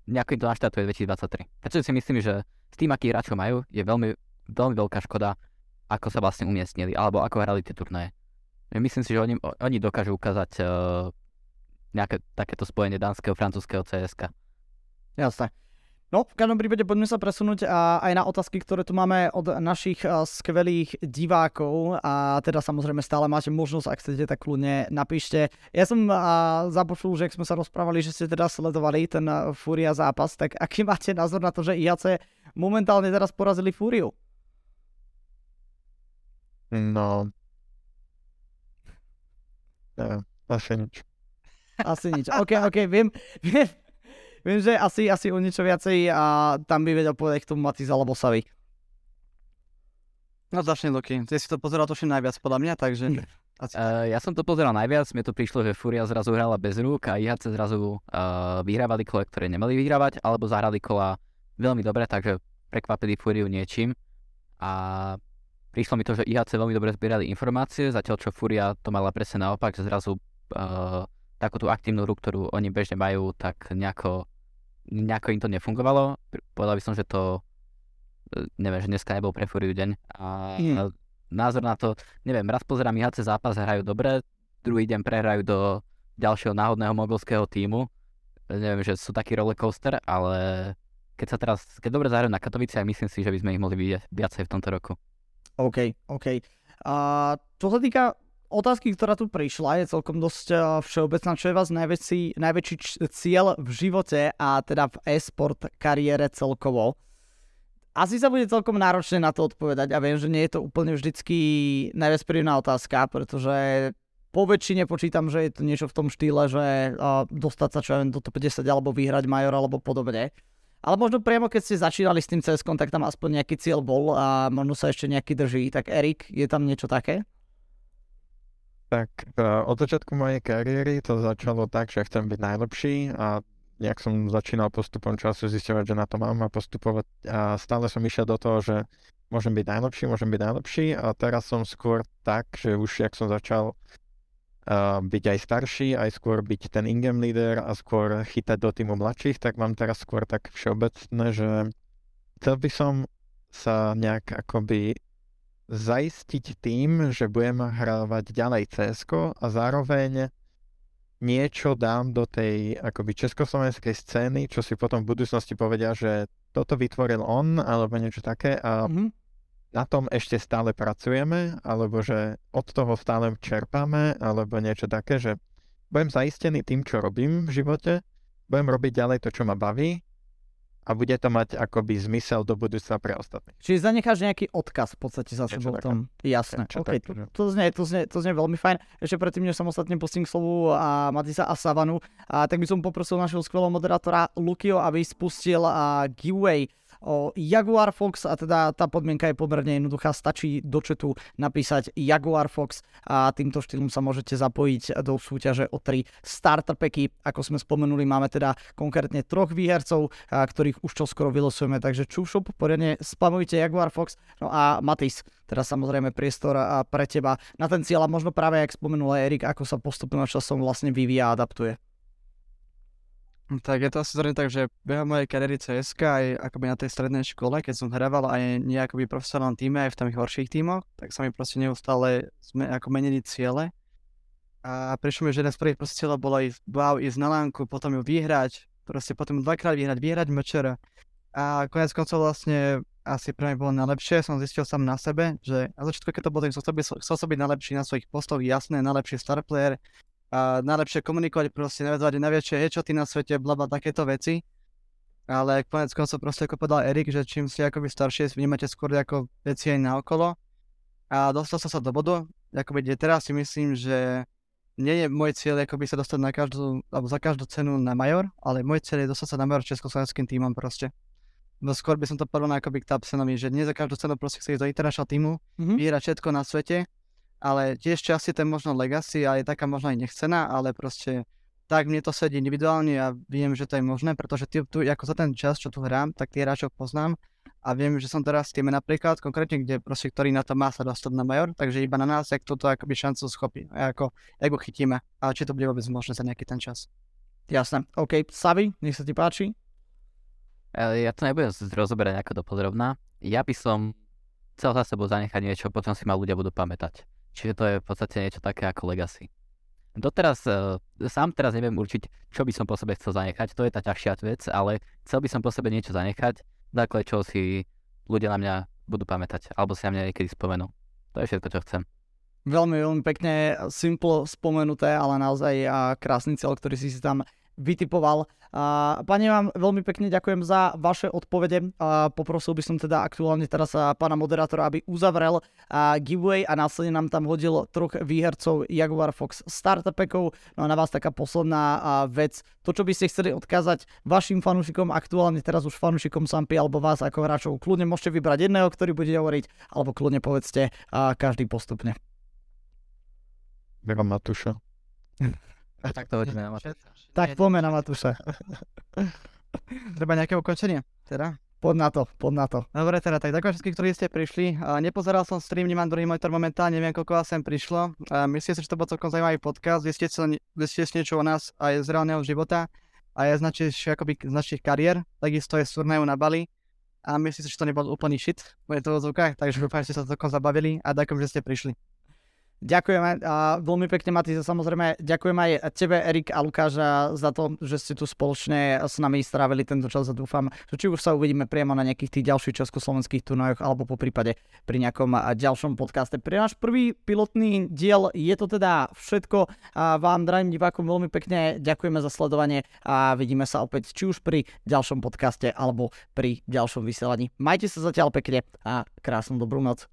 nejako im to naštartuje 2023. Takže si myslím, že s tým, akých hráčov majú, je veľmi, veľmi veľká škoda, ako sa vlastne umiestnili, alebo ako hrali tie turnaje. Myslím si, že oni, oni dokážu ukázať uh, nejaké takéto spojenie dánskeho, francúzského CSK.
Jasné. No, v každom prípade poďme sa presunúť a aj na otázky, ktoré tu máme od našich skvelých divákov a teda samozrejme stále máte možnosť, ak chcete, tak kľudne napíšte. Ja som započul, že ak sme sa rozprávali, že ste teda sledovali ten Fúria zápas, tak aký máte názor na to, že IAC momentálne teraz porazili Fúriu?
No, neviem, asi nič.
Asi nič. OK, OK, viem, viem, Viem, že asi, asi o niečo viacej a tam by vedel povedať k tomu Matiz alebo Savy.
No začne Loki. Ty si to pozeral to najviac podľa mňa, takže...
Asi... Uh, ja som to pozeral najviac, mne to prišlo, že Furia zrazu hrala bez rúk a IHC zrazu uh, vyhrávali kola, ktoré nemali vyhrávať, alebo zahrali kola veľmi dobre, takže prekvapili Furiu niečím. A prišlo mi to, že IHC veľmi dobre zbierali informácie, zatiaľ čo Furia to mala presne naopak, že zrazu uh, takú tú aktívnu hru, ktorú oni bežne majú, tak nejako nejako im to nefungovalo. Povedal by som, že to, e, neviem, že dneska nebol pre Furiu deň. A mm. názor na to, neviem, raz pozerám IHC zápas, hrajú dobre, druhý deň prehrajú do ďalšieho náhodného mogolského týmu. Neviem, že sú taký rollercoaster, ale keď sa teraz, keď dobre zahrajú na Katovice, myslím si, že by sme ich mohli vidieť viacej v tomto roku.
OK, OK. A čo sa týka otázky, ktorá tu prišla, je celkom dosť eh, všeobecná. Čo je vás najväčší, najväčší cieľ v živote a teda v e-sport kariére celkovo? Asi sa bude celkom náročné na to odpovedať a viem, že nie je to úplne vždycky najviac príjemná otázka, pretože po väčšine počítam, že je to niečo v tom štýle, že uh, dostať sa čo ja do top 50 alebo vyhrať major alebo podobne. Ale možno priamo keď ste začínali s tým cs tak tam aspoň nejaký cieľ bol a možno sa ešte nejaký drží. Tak Erik, je tam niečo také?
Tak uh, od začiatku mojej kariéry to začalo tak, že chcem byť najlepší a nejak som začínal postupom času zistovať, že na to mám a postupovať a stále som išiel do toho, že môžem byť najlepší, môžem byť najlepší a teraz som skôr tak, že už jak som začal uh, byť aj starší, aj skôr byť ten ingame leader a skôr chytať do týmu mladších, tak mám teraz skôr tak všeobecné, že chcel by som sa nejak akoby zaistiť tým, že budem hrávať ďalej cs a zároveň niečo dám do tej akoby československej scény, čo si potom v budúcnosti povedia, že toto vytvoril on, alebo niečo také a mm-hmm. na tom ešte stále pracujeme, alebo že od toho stále čerpáme, alebo niečo také, že budem zaistený tým, čo robím v živote, budem robiť ďalej to, čo ma baví a bude to mať akoby zmysel do budúctva pre ostatných.
Čiže zanecháš nejaký odkaz v podstate za sebou tom. Jasné. Čo okay. tak, to, to, znie, to, znie, to znie veľmi fajn. Ešte predtým, než som ostatne pustím k slovu a Matisa a Savanu, a tak by som poprosil našeho skvelého moderátora Lukio, aby spustil a giveaway o Jaguar Fox a teda tá podmienka je pomerne jednoduchá, stačí do četu napísať Jaguar Fox a týmto štýlom sa môžete zapojiť do súťaže o tri starter packy. Ako sme spomenuli, máme teda konkrétne troch výhercov, ktorých už čoskoro vylosujeme, takže čušup, poriadne spamujte Jaguar Fox. No a Matis, teraz samozrejme priestor pre teba na ten cieľ a možno práve, jak spomenul Erik, ako sa postupným časom vlastne vyvíja a adaptuje.
Tak je to asi zrejme tak, že behom mojej kariéry CSK aj akoby na tej strednej škole, keď som hrával aj nejakoby profesionálnom týme, aj v tých horších tímoch, tak sa mi proste neustále sme, ako menili ciele. A prišlo mi, že jeden z prvých proste cieľov bolo ísť, wow, ísť na lánku, potom ju vyhrať, proste potom dvakrát vyhrať, vyhrať mečer. A konec koncov vlastne asi pre mňa bolo najlepšie, som zistil sám na sebe, že na začiatku, keď to bolo, chcel, chcel som byť najlepší na svojich postoch, jasné, najlepší star player, a najlepšie komunikovať, proste navezovať najväčšie headshoty na svete, blaba, takéto veci. Ale konec koncov proste ako povedal Erik, že čím si akoby staršie, vnímate skôr ako veci aj naokolo. A dostal som sa do bodu, akoby kde teraz si myslím, že nie je môj cieľ akoby sa dostať na každú, alebo za každú cenu na major, ale môj cieľ je dostať sa na major československým týmom proste. No skôr by som to porovnal ako k Tapsenovi, že nie za každú cenu proste chce ísť do international týmu,
Mhm.
vyhrať všetko na svete, ale tiež časti to je možno legacy a je taká možno aj nechcená, ale proste tak mne to sedí individuálne a viem, že to je možné, pretože ty, tu, ako za ten čas, čo tu hrám, tak tých hráčov poznám a viem, že som teraz v týme napríklad, konkrétne, kde proste, ktorý na to má sa dostať na major, takže iba na nás, jak toto akoby šancu schopí, ako, jak ho chytíme a či to bude vôbec možné za nejaký ten čas.
Jasné. OK, Savi, nech sa ti páči.
E, Ja to nebudem rozoberať nejako dopodrobná. Ja by som chcel za sebou zanechať niečo, potom si ma ľudia budú pamätať. Čiže to je v podstate niečo také ako legacy. Doteraz, e, sám teraz neviem určiť, čo by som po sebe chcel zanechať, to je tá ťažšia vec, ale chcel by som po sebe niečo zanechať, základ čo si ľudia na mňa budú pamätať, alebo si na mňa niekedy spomenú. To je všetko, čo chcem.
Veľmi, veľmi pekne simple spomenuté, ale naozaj a, krásny cieľ, ktorý si si tam vytipoval. Pane, vám veľmi pekne ďakujem za vaše odpovede. Poprosil by som teda aktuálne teraz pána moderátora, aby uzavrel giveaway a následne nám tam hodil troch výhercov Jaguar Fox Startupekov. No a na vás taká posledná vec. To, čo by ste chceli odkázať vašim fanúšikom, aktuálne teraz už fanúšikom Sampy alebo vás ako hráčov, kľudne môžete vybrať jedného, ktorý bude hovoriť, alebo kľudne povedzte každý postupne.
Verom Matúša.
Tak to hodíme na Matúša.
Tak poďme na Matúša.
Treba nejaké ukončenie, teda?
Poď na to, poď na to.
Dobre, teda tak ďakujem všetkých, ktorí ste prišli. A nepozeral som stream, nemám druhý monitor momentálne, neviem koľko vás sem prišlo. A myslím si, že to bol celkom zaujímavý podcast, zistite si, zistite si niečo o nás aj z reálneho života a aj z našich, akoby, z našich kariér. Takisto je z na Bali. A myslím si, že to nebol úplný shit, bude to v odzvukách, takže dúfam, že ste sa celkom zabavili a ďakujem, že ste prišli.
Ďakujeme a veľmi pekne Matý, a samozrejme ďakujem aj tebe Erik a Lukáš a za to, že ste tu spoločne s nami strávili tento čas a dúfam, že či už sa uvidíme priamo na nejakých tých ďalších československých turnajoch alebo po prípade pri nejakom ďalšom podcaste. Pre náš prvý pilotný diel je to teda všetko a vám, drahým divákom, veľmi pekne ďakujeme za sledovanie a vidíme sa opäť či už pri ďalšom podcaste alebo pri ďalšom vysielaní. Majte sa zatiaľ pekne a krásnu dobrú noc.